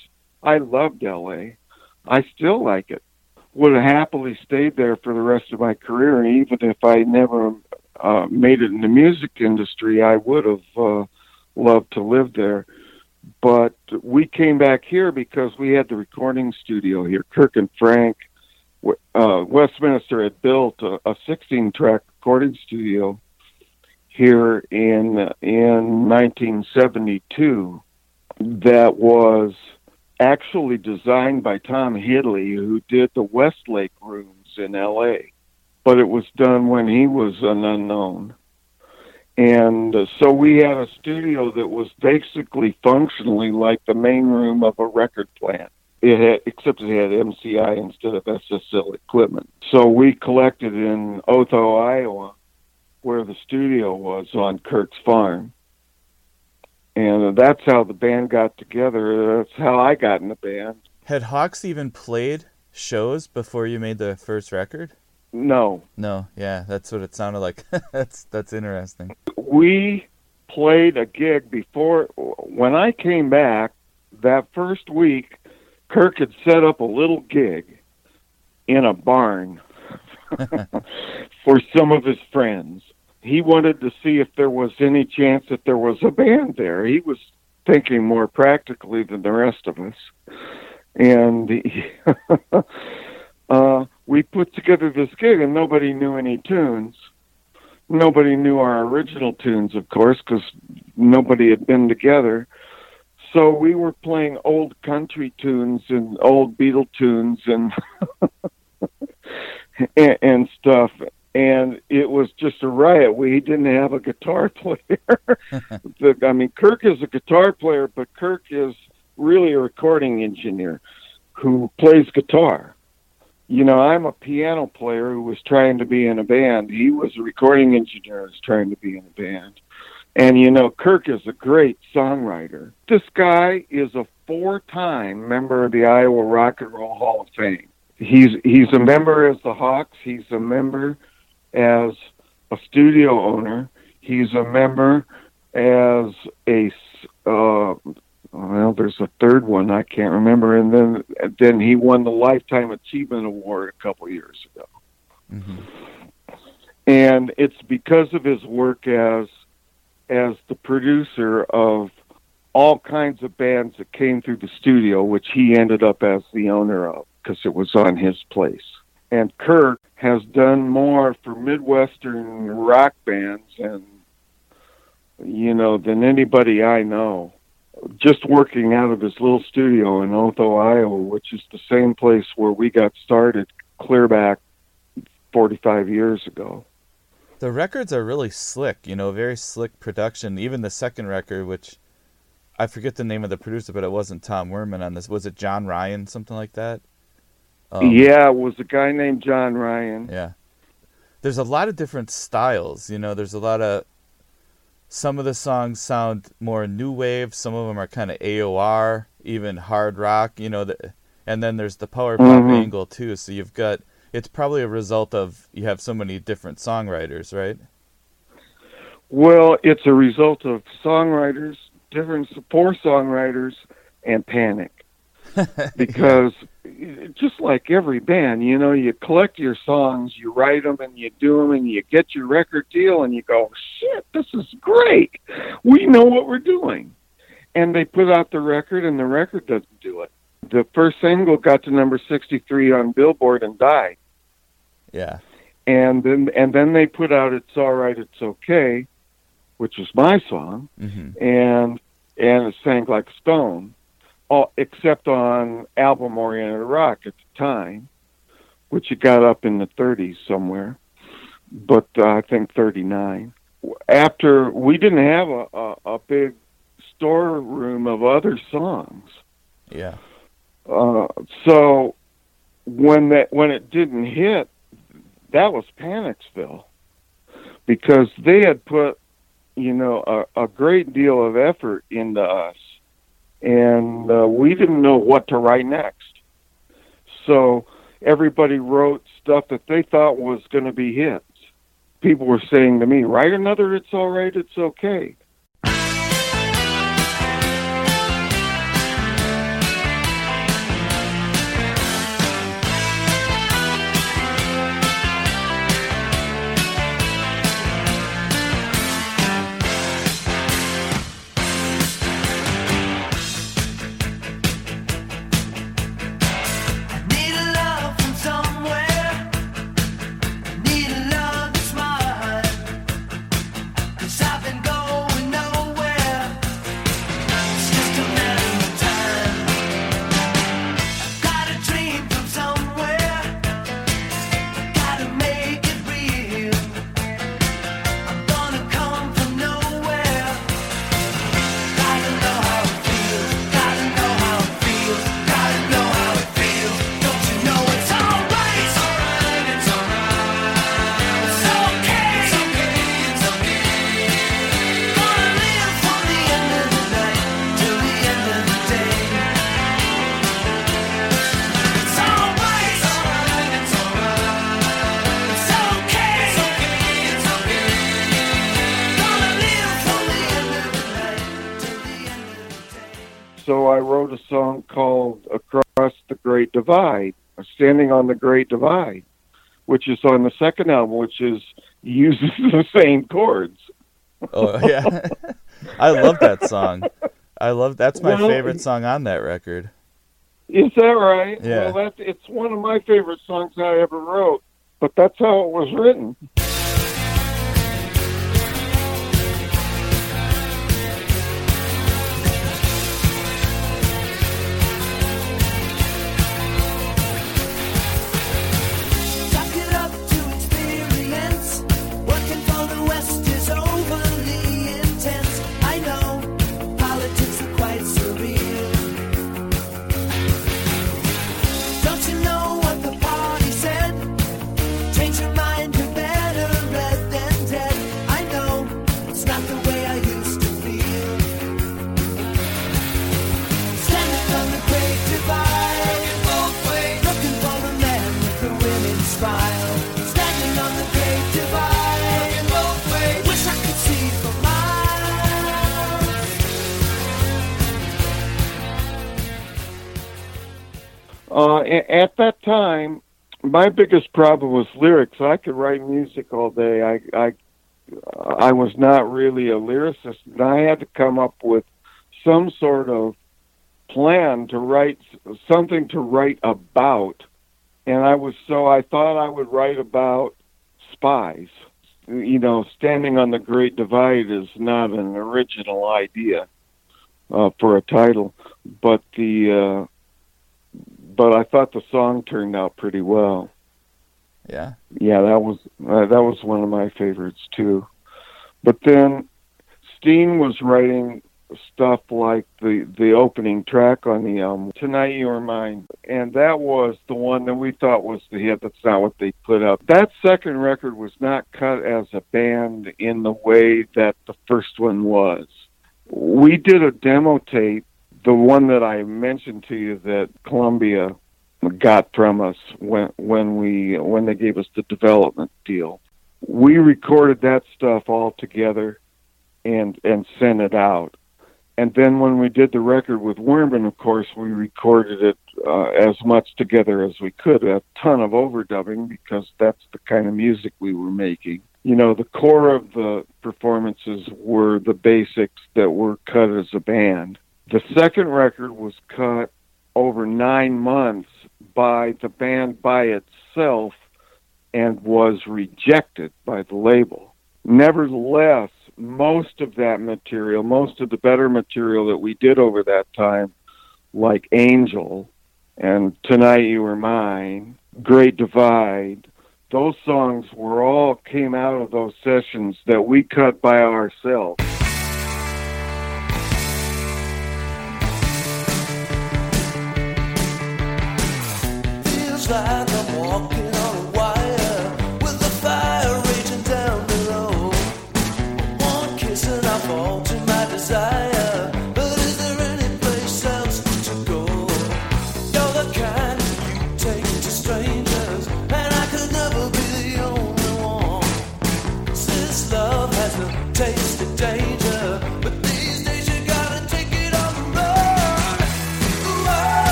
I loved L.A. I still like it. Would have happily stayed there for the rest of my career, and even if I never uh, made it in the music industry, I would have uh, loved to live there. But we came back here because we had the recording studio here. Kirk and Frank, uh, Westminster had built a, a 16-track recording studio here in in 1972 that was actually designed by Tom Hidley, who did the Westlake rooms in L.A. But it was done when he was an unknown, and so we had a studio that was basically functionally like the main room of a record plant. It had, except it had MCI instead of SSL equipment. So we collected in Otho, Iowa, where the studio was on Kirk's farm and that's how the band got together. That's how I got in the band. Had Hawks even played shows before you made the first record? No, No. Yeah, that's what it sounded like. *laughs* that's that's interesting. we played a gig before when I came back that first week. Kirk had set up a little gig in a barn *laughs* for some of his friends. He wanted to see if there was any chance that there was a band there. He was thinking more practically than the rest of us. And he, *laughs* we put together this gig, and nobody knew any tunes. Nobody knew our original tunes, of course, because nobody had been together. So we were playing old country tunes and old Beatle tunes and *laughs* and, and stuff. And it was just a riot. We didn't have a guitar *laughs* player. The- I mean, Kirk is a guitar player, but Kirk is really a recording engineer who plays guitar. You know, I'm a piano player who was trying to be in a band. He was a recording engineer who was trying to be in a band. And you know, Kirk is a great songwriter. This guy is a four-time member of the Iowa Rock and Roll Hall of Fame. He's he's a member as the Hawks. He's a member as a studio owner. He's a member as a uh, well, there's a third one I can't remember, and then then he won the Lifetime Achievement Award a couple years ago. hmm And it's because of his work as as the producer of all kinds of bands that came through the studio, which he ended up as the owner of because it was on his place. And Kirk has done more for Midwestern rock bands and you know than anybody I know. Just working out of his little studio in Otho, Iowa, which is the same place where we got started clear back 45 years ago. The records are really slick, you know, very slick production. Even the second record, which I forget the name of the producer, but it wasn't Tom Werman on this. Was it John Ryan, something like that? Um, yeah, it was a guy named John Ryan. Yeah. There's a lot of different styles, you know, there's a lot of some of the songs sound more new wave, some of them are kind of AOR, even hard rock, you know, the, and then there's the power pop Mhm. angle too. So you've got It's probably a result of you have so many different songwriters, right? Well, it's a result of songwriters, different four songwriters, and panic. *laughs* because just like every band, you know, you collect your songs, you write them, and you do them, and you get your record deal, and you go, "Shit, this is great! We know what we're doing." And they put out the record, and the record doesn't do it. The first single got to number sixty-three on Billboard and died Yeah. and then and then they put out "It's All Right, It's Okay," which was my song, hmm and and it sank like stone, all except on album Oriented Rock at the time, which it got up in the 30s somewhere, but uh, I think 39. After we didn't have a, a, a big storeroom of other songs, Yeah. uh, so when that when it didn't hit, that was Panicsville because they had put you know a, a great deal of effort into us, and uh, we didn't know what to write next. So everybody wrote stuff that they thought was going to be hits. People were saying to me, "Write another. It's all right. It's okay." On the Great Divide, which is on the second album, which is uses *laughs* the same chords. Oh yeah. I love that *laughs* song. I love that's my Well- favorite song on that record. Is that right? Yeah. Well, that's it's one of my favorite songs I ever wrote, but that's how it was written. Uh, at that time, my biggest problem was lyrics. I could write music all day. I I I was not really a lyricist, and I had to come up with some sort of plan to write something to write about. And I was so I thought I would write about spies. You know, standing on the Great Divide is not an original idea uh, for a title, but the uh, but I thought the song turned out pretty well. Yeah. Yeah, that was uh, that was one of my favorites too. But then Steen was writing stuff like the the opening track on the album "Tonight You Are Mine," and that was the one that we thought was the hit. That's not what they put up. That second record was not cut as a band in the way that the first one was. We did a demo tape, the one that I mentioned to you that Columbia got from us when when we when they gave us the development deal. We recorded that stuff all together and and sent it out. And then when we did the record with Werman, of course, we recorded it uh, as much together as we could. A ton of overdubbing because that's the kind of music we were making. You know, the core of the performances were the basics that were cut as a band. The second record was cut over nine months by the band by itself and was rejected by the label. Nevertheless, most of that material, most of the better material that we did over that time, like Angel and Tonight You Were Mine, Great Divide, those songs were all came out of those sessions that we cut by ourselves.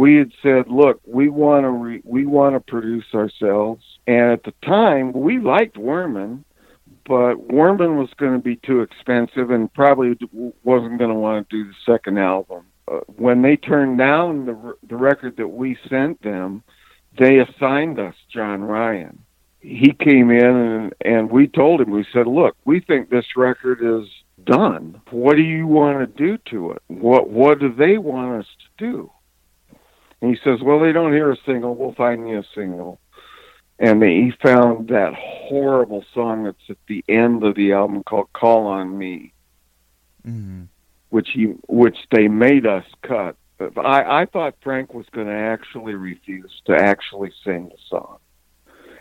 We had said, "Look, we want to re- we want to produce ourselves." And at the time, we liked Werman, but Werman was going to be too expensive and probably wasn't going to want to do the second album. Uh, when they turned down the the record that we sent them, they assigned us John Ryan. He came in and and we told him we said, "Look, we think this record is done. What do you want to do to it? What what do they want us to do?" And he says, "Well, they don't hear a single. We'll find you a single." And he found that horrible song that's at the end of the album called "Call on Me," Mhm. which he which they made us cut. But I I thought Frank was going to actually refuse to actually sing the song,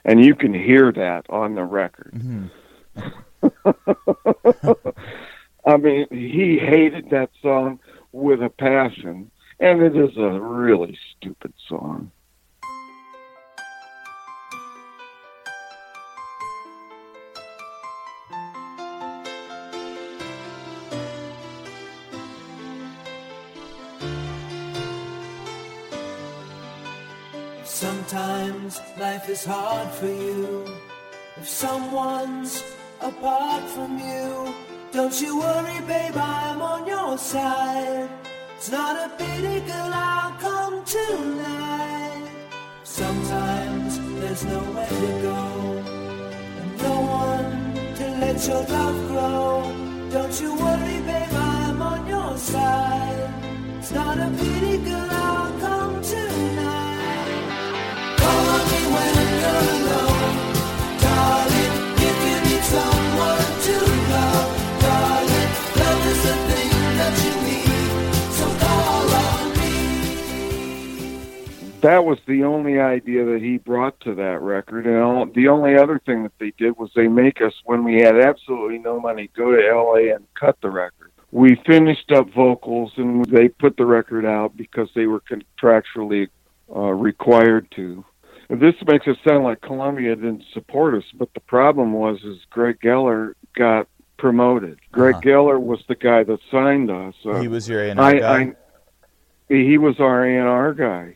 and you can hear that on the record. Mhm. *laughs* I mean, he hated that song with a passion, and it is a really stupid song. Sometimes life is hard for you. If someone's apart from you, don't you worry, babe, I'm on your side. It's not a pity, girl, I'll come tonight. Sometimes there's nowhere to go, and no one to let your love grow. Don't you worry, babe, I'm on your side. It's not a pity, girl, I'll come tonight. Call me when you're that was the only idea that he brought to that record. And all, the only other thing that they did was they make us, when we had absolutely no money, go to LA and cut the record. We finished up vocals and they put the record out because they were contractually uh, required to. And this makes it sound like Columbia didn't support us, but the problem was is Greg Geller got promoted. Greg Uh-huh. Geller was the guy that signed us. Uh, He was your A&R I, guy? I, he was our A&R guy.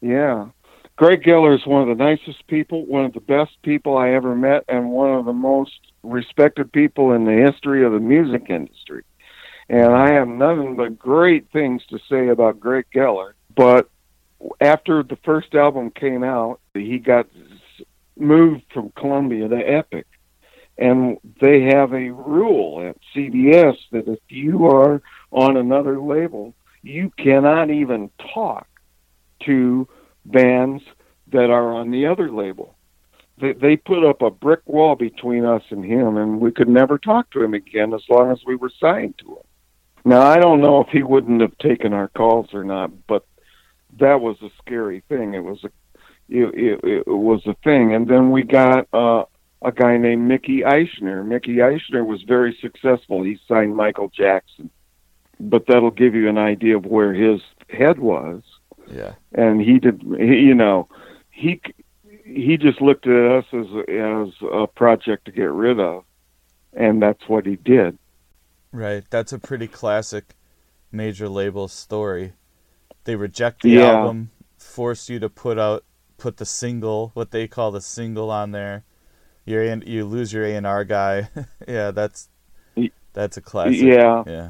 Yeah. Greg Geller is one of the nicest people, one of the best people I ever met, and one of the most respected people in the history of the music industry. And I have nothing but great things to say about Greg Geller. But after the first album came out, he got moved from Columbia to Epic. And they have a rule at CBS that if you are on another label, you cannot even talk to bands that are on the other label. They, they put up a brick wall between us and him, and we could never talk to him again as long as we were signed to him. Now, I don't know if he wouldn't have taken our calls or not, but that was a scary thing. It was a it, it, it was a thing, and then we got uh, a guy named Mickey Eichner. Mickey Eichner was very successful. He signed Michael Jackson, but that'll give you an idea of where his head was. Yeah. And he did, he, you know, he he just looked at us as as a project to get rid of, and that's what he did. Right. That's a pretty classic major label story. They reject the Yeah. album, force you to put out put the single, what they call the single on there. You're in, you lose your A&R guy. *laughs* yeah, that's that's a classic. Yeah. Yeah.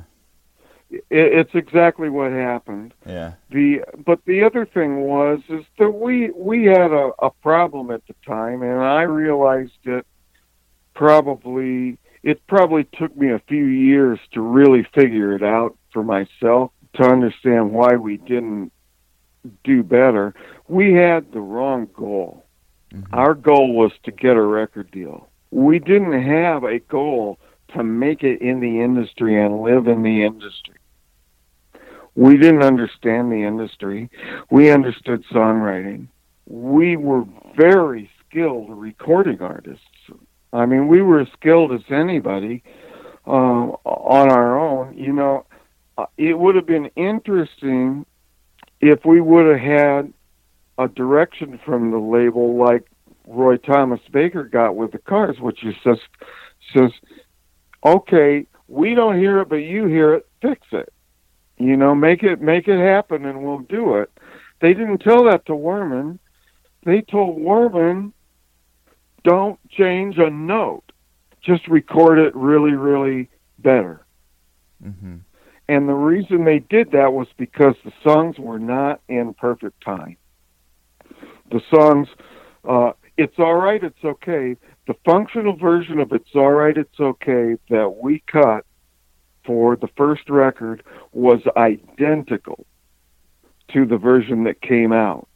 It, it's exactly what happened. Yeah. The but the other thing was is that we we had a, a problem at the time, and I realized it probably it probably took me a few years to really figure it out for myself to understand why we didn't do better. We had the wrong goal. Mm-hmm. Our goal was to get a record deal. We didn't have a goal to make it in the industry and live in the industry. We didn't understand the industry. We understood songwriting. We were very skilled recording artists. I mean, we were as skilled as anybody uh, on our own. You know, uh, it would have been interesting if we would have had a direction from the label like Roy Thomas Baker got with the Cars, which is just says, "Okay, we don't hear it, but you hear it. Fix it. You know, make it make it happen, and we'll do it." They didn't tell that to Werman. They told Werman, "Don't change a note. Just record it really, really better." hmm And the reason they did that was because the songs were not in perfect time. The songs, uh, It's All Right, It's Okay, the functional version of It's All Right, It's Okay that we cut for the first record was identical to the version that came out.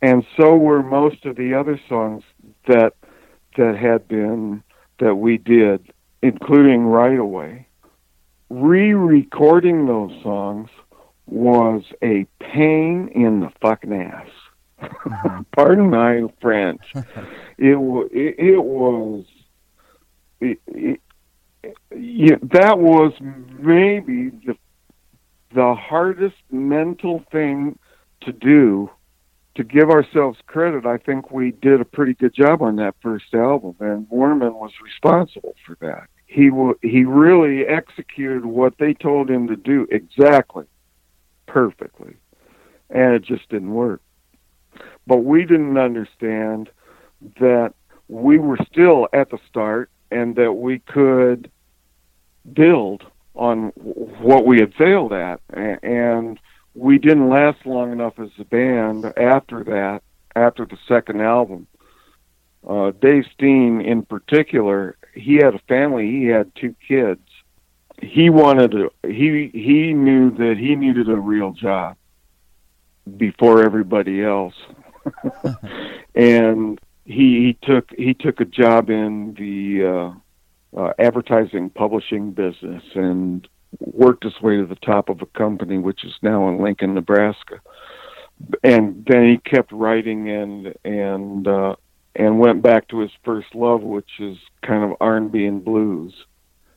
And so were most of the other songs that that had been that we did, including Right Away re-recording those songs was a pain in the fucking ass. Mm-hmm. *laughs* Pardon my French. *laughs* it, it it was it, yeah, that was maybe the the hardest mental thing to do. To give ourselves credit, I think we did a pretty good job on that first album, and Werman was responsible for that he w- he really executed what they told him to do exactly perfectly and it just didn't work but we didn't understand that we were still at the start and that we could build on what we had failed at and we didn't last long enough as a band after that after the second album uh, Dave Steen in particular, he had a family. He had two kids. He wanted to. He he knew that he needed a real job before everybody else, *laughs* *laughs* and he he took he took a job in the uh, uh, advertising publishing business and worked his way to the top of a company which is now in Lincoln, Nebraska. And then he kept writing and and uh, and went back to his first love, which is kind of R&B and blues.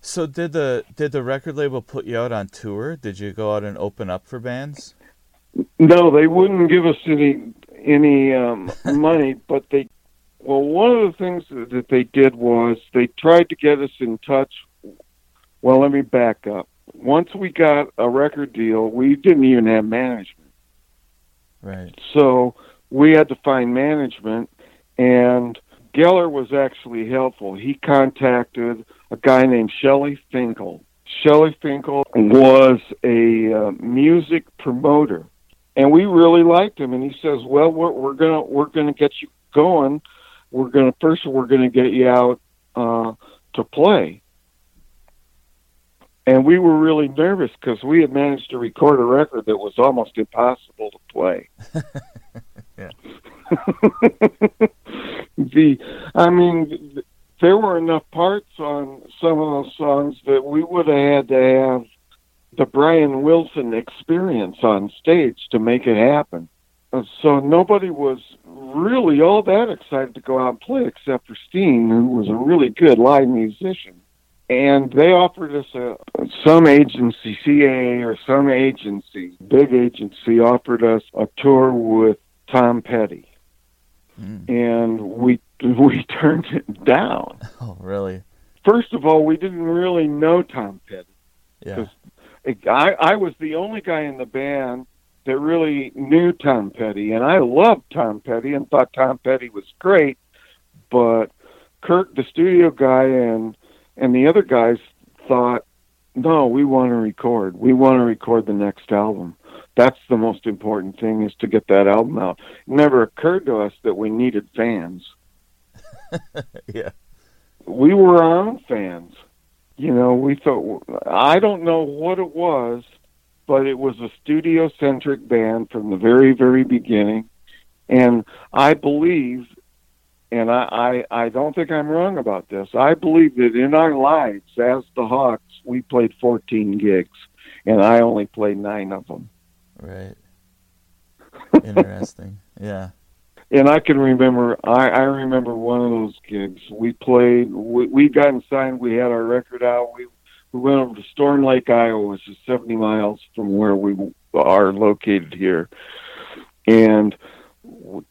So did the did the record label put you out on tour? Did you go out and open up for bands? No, they wouldn't give us any any um, *laughs* money, but they. Well, one of the things that they did was they tried to get us in touch. Well, let me back up. Once we got a record deal, we didn't even have management, Right. so we had to find management. And Geller was actually helpful. He contacted a guy named Shelley Finkel. Shelley Finkel was a uh, music promoter, and we really liked him. And he says, "Well, we're, we're gonna we're gonna get you going. We're gonna first we're gonna get you out uh, to play." And we were really nervous because we had managed to record a record that was almost impossible to play. *laughs* *laughs* The, I mean, there were enough parts on some of those songs that we would have had to have the Brian Wilson experience on stage to make it happen. Uh, So nobody was really all that excited to go out and play except for Steen, who was a really good live musician. And they offered us a some agency, CAA or some agency, big agency, offered us a tour with Tom Petty, and we *laughs* we turned it down. *laughs* Oh, really? First of all, we didn't really know Tom Petty. Yeah. I, I was the only guy in the band that really knew Tom Petty, and I loved Tom Petty and thought Tom Petty was great. But Kirk, the studio guy, and and the other guys thought, no, we want to record. We want to record the next album. That's the most important thing is to get that album out. It never occurred to us that we needed fans. *laughs* yeah. we were our own fans. You know, we thought I don't know what it was, but it was a studio centric band from the very, very beginning. And I believe and I, I, I don't think I'm wrong about this. I believe that in our lives as the Hawks, we played 14 gigs, and I only played nine of them. Right. *laughs* Interesting. Yeah. and I can remember I, I remember one of those gigs. We played we we gotten signed, we had our record out, we we went over to Storm Lake, Iowa, which is seventy miles from where we are located here. And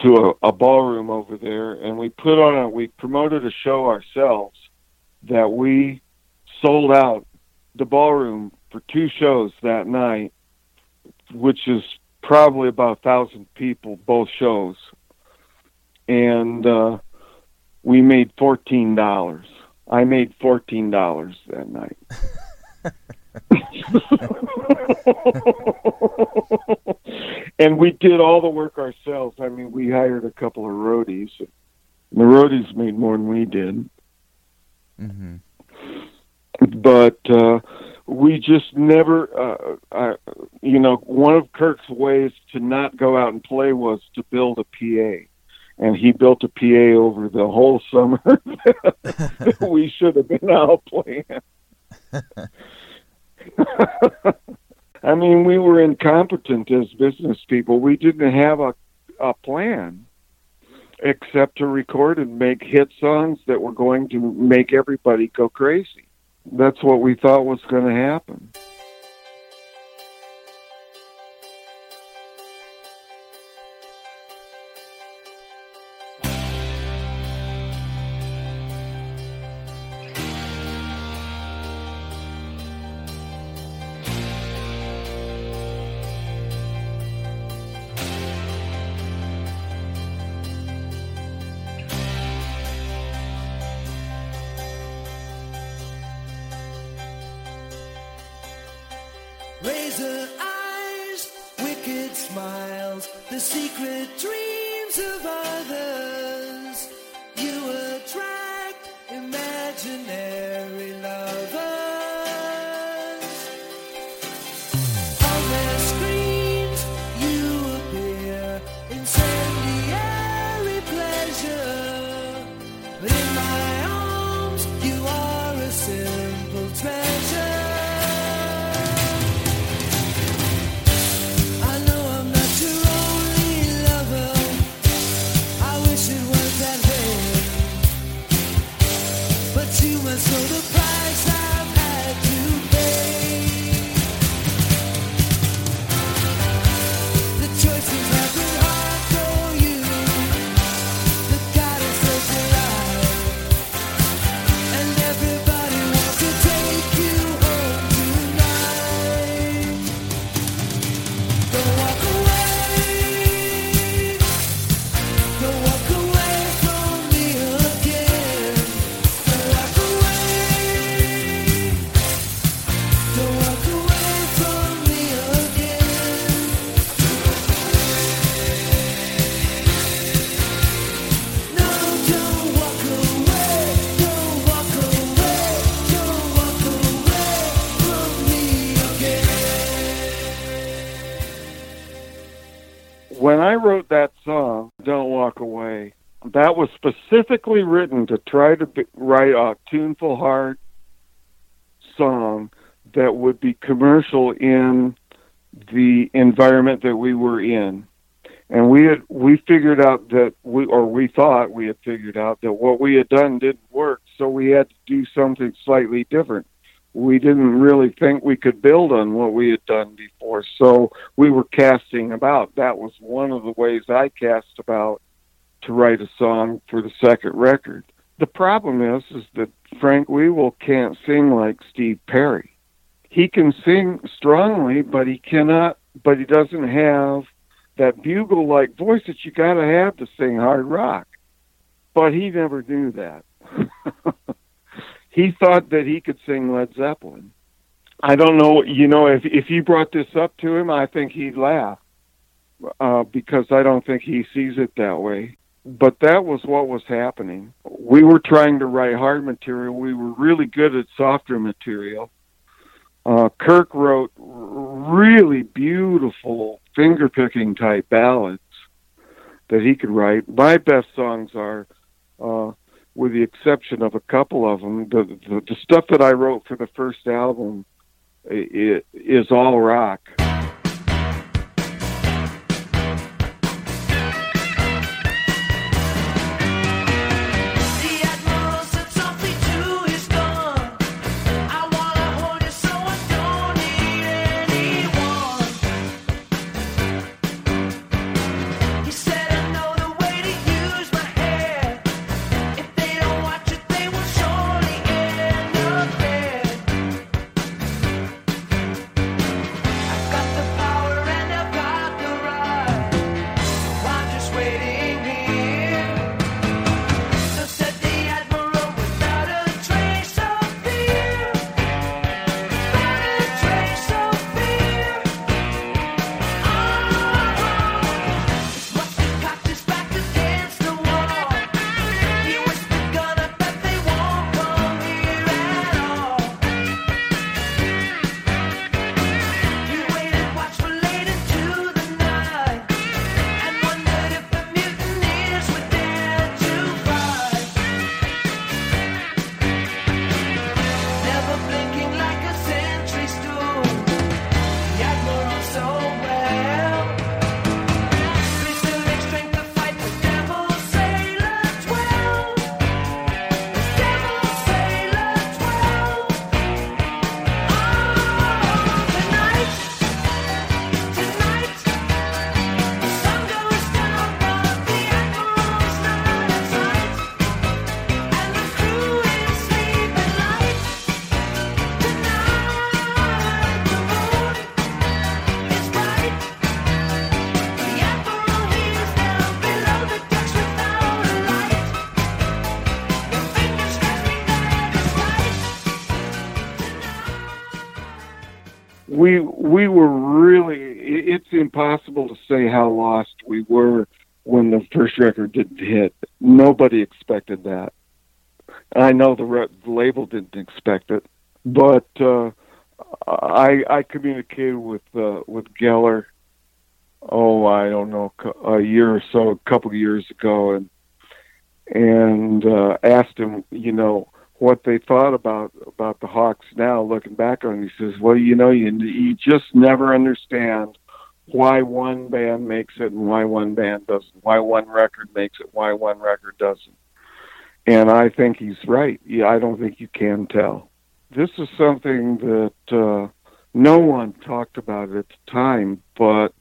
to a, a ballroom over there and we put on a we promoted a show ourselves that we sold out the ballroom for two shows that night, which is probably about a thousand people both shows and uh, we made fourteen dollars. I made fourteen dollars that night. *laughs* and we did all the work ourselves. I mean, we hired a couple of roadies. And The roadies made more than we did, hmm but uh, we just never. Uh, uh, you know, one of Kirk's ways to not go out and play was to build a PA and he built a PA over the whole summer. *laughs* we should have been out playing. *laughs* I mean, we were incompetent as business people. We didn't have a a plan except to record and make hit songs that were going to make everybody go crazy. That's what we thought was going to happen. Wrote that song, Don't Walk Away, that was specifically written to try to be, write a tuneful heart song that would be commercial in the environment that we were in. And we had we figured out that we or we thought we had figured out that what we had done didn't work, so we had to do something slightly different. We didn't really think we could build on what we had done before, so we were casting about. That was one of the ways I cast about to write a song for the second record. The problem is is that Frank Wiewel can't sing like Steve Perry. He can sing strongly, but he cannot but he doesn't have that bugle like voice that you got to have to sing hard rock. But he never knew that. *laughs* he thought that he could sing Led Zeppelin. I don't know, you know, if if you brought this up to him, I think he'd laugh uh, because I don't think he sees it that way. But that was what was happening. We were trying to write hard material. We were really good at softer material. Uh, Kirk wrote really beautiful finger picking type ballads that he could write. My best songs are, uh, with the exception of a couple of them, the, the the stuff that I wrote for the first album is all rock. We we were really, it's impossible to say how lost we were when the first record didn't hit. Nobody expected that. I know the, re- the label didn't expect it but uh i i communicated with uh with geller oh i don't know, a year or so a couple of years ago and and uh asked him you know what they thought about about the Hawks now, looking back on it. He says, "Well, you know, you you just never understand why one band makes it and why one band doesn't. Why one record makes it, why one record doesn't." And I think he's right. Yeah, I don't think you can tell. This is something that uh, no one talked about at the time, but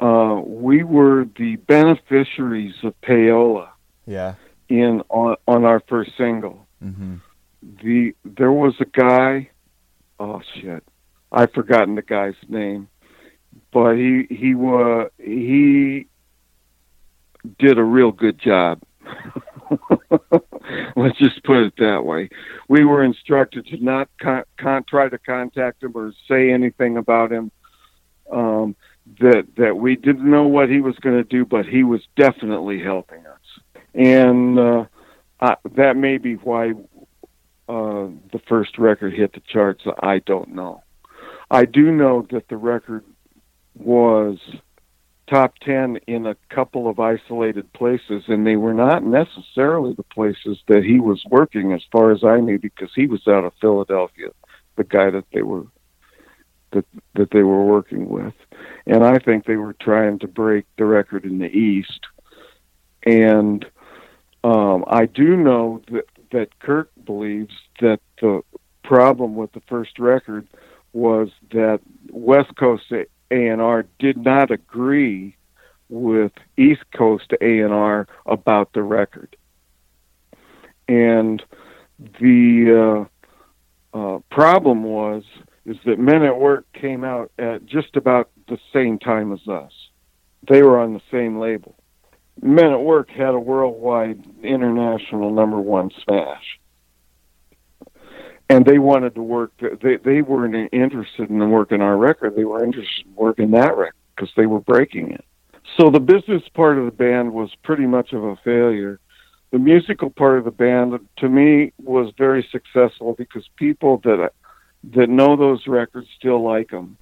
uh, we were the beneficiaries of payola Yeah. in on, on our first single Mm-hmm. the there was a guy oh shit. I've forgotten the guy's name but he he was he did a real good job. *laughs* Let's just put it that way. We were instructed to not con- con- try to contact him or say anything about him um that that we didn't know what he was going to do but he was definitely helping us. And uh that may be why uh, the first record hit the charts. I don't know. I do know that the record was top 10 in a couple of isolated places, and they were not necessarily the places that he was working, as far as I knew, because he was out of Philadelphia, the guy that they were that that they were working with, and I think they were trying to break the record in the East, and um, I do know that that Kirk believes that the problem with the first record was that West Coast A&R did not agree with East Coast A&R about the record. And the uh, uh, problem was is that Men at Work came out at just about the same time as us. They were on the same label. Men at Work had a worldwide international number one smash and they wanted to work. They they weren't interested in working our record. They were interested in working that record because they were breaking it. So the business part of the band was pretty much of a failure. The musical part of the band, to me, was very successful because people that that know those records still like them.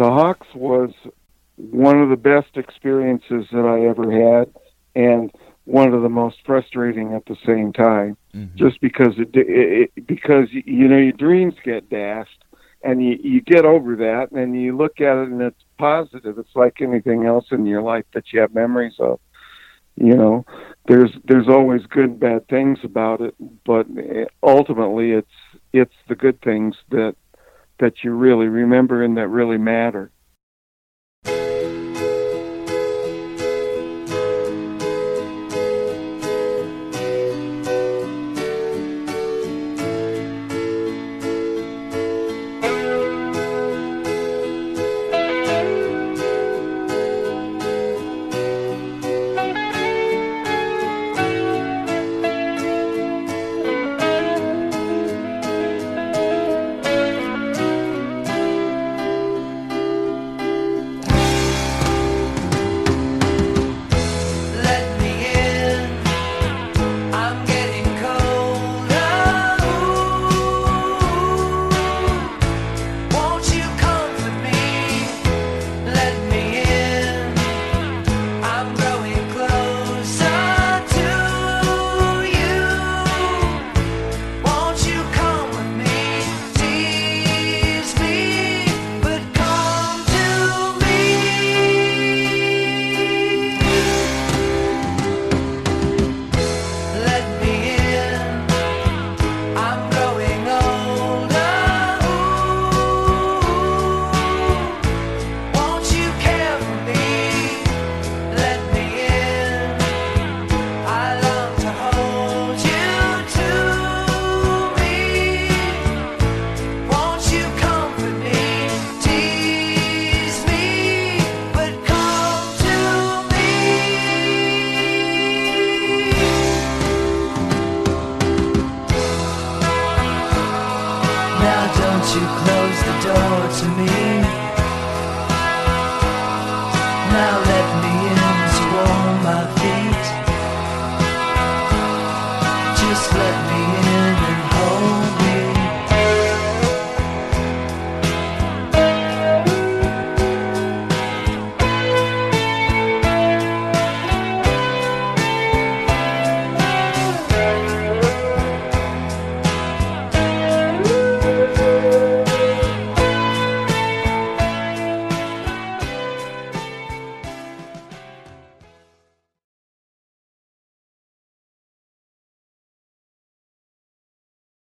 The Hawks was one of the best experiences that I ever had, and one of the most frustrating at the same time. Mm-hmm. Just because it, it, it because you know your dreams get dashed, and you you get over that, and you look at it and it's positive. It's like anything else in your life that you have memories of. You know, there's there's always good and bad things about it, but ultimately it's it's the good things that that you really remember and that really matter.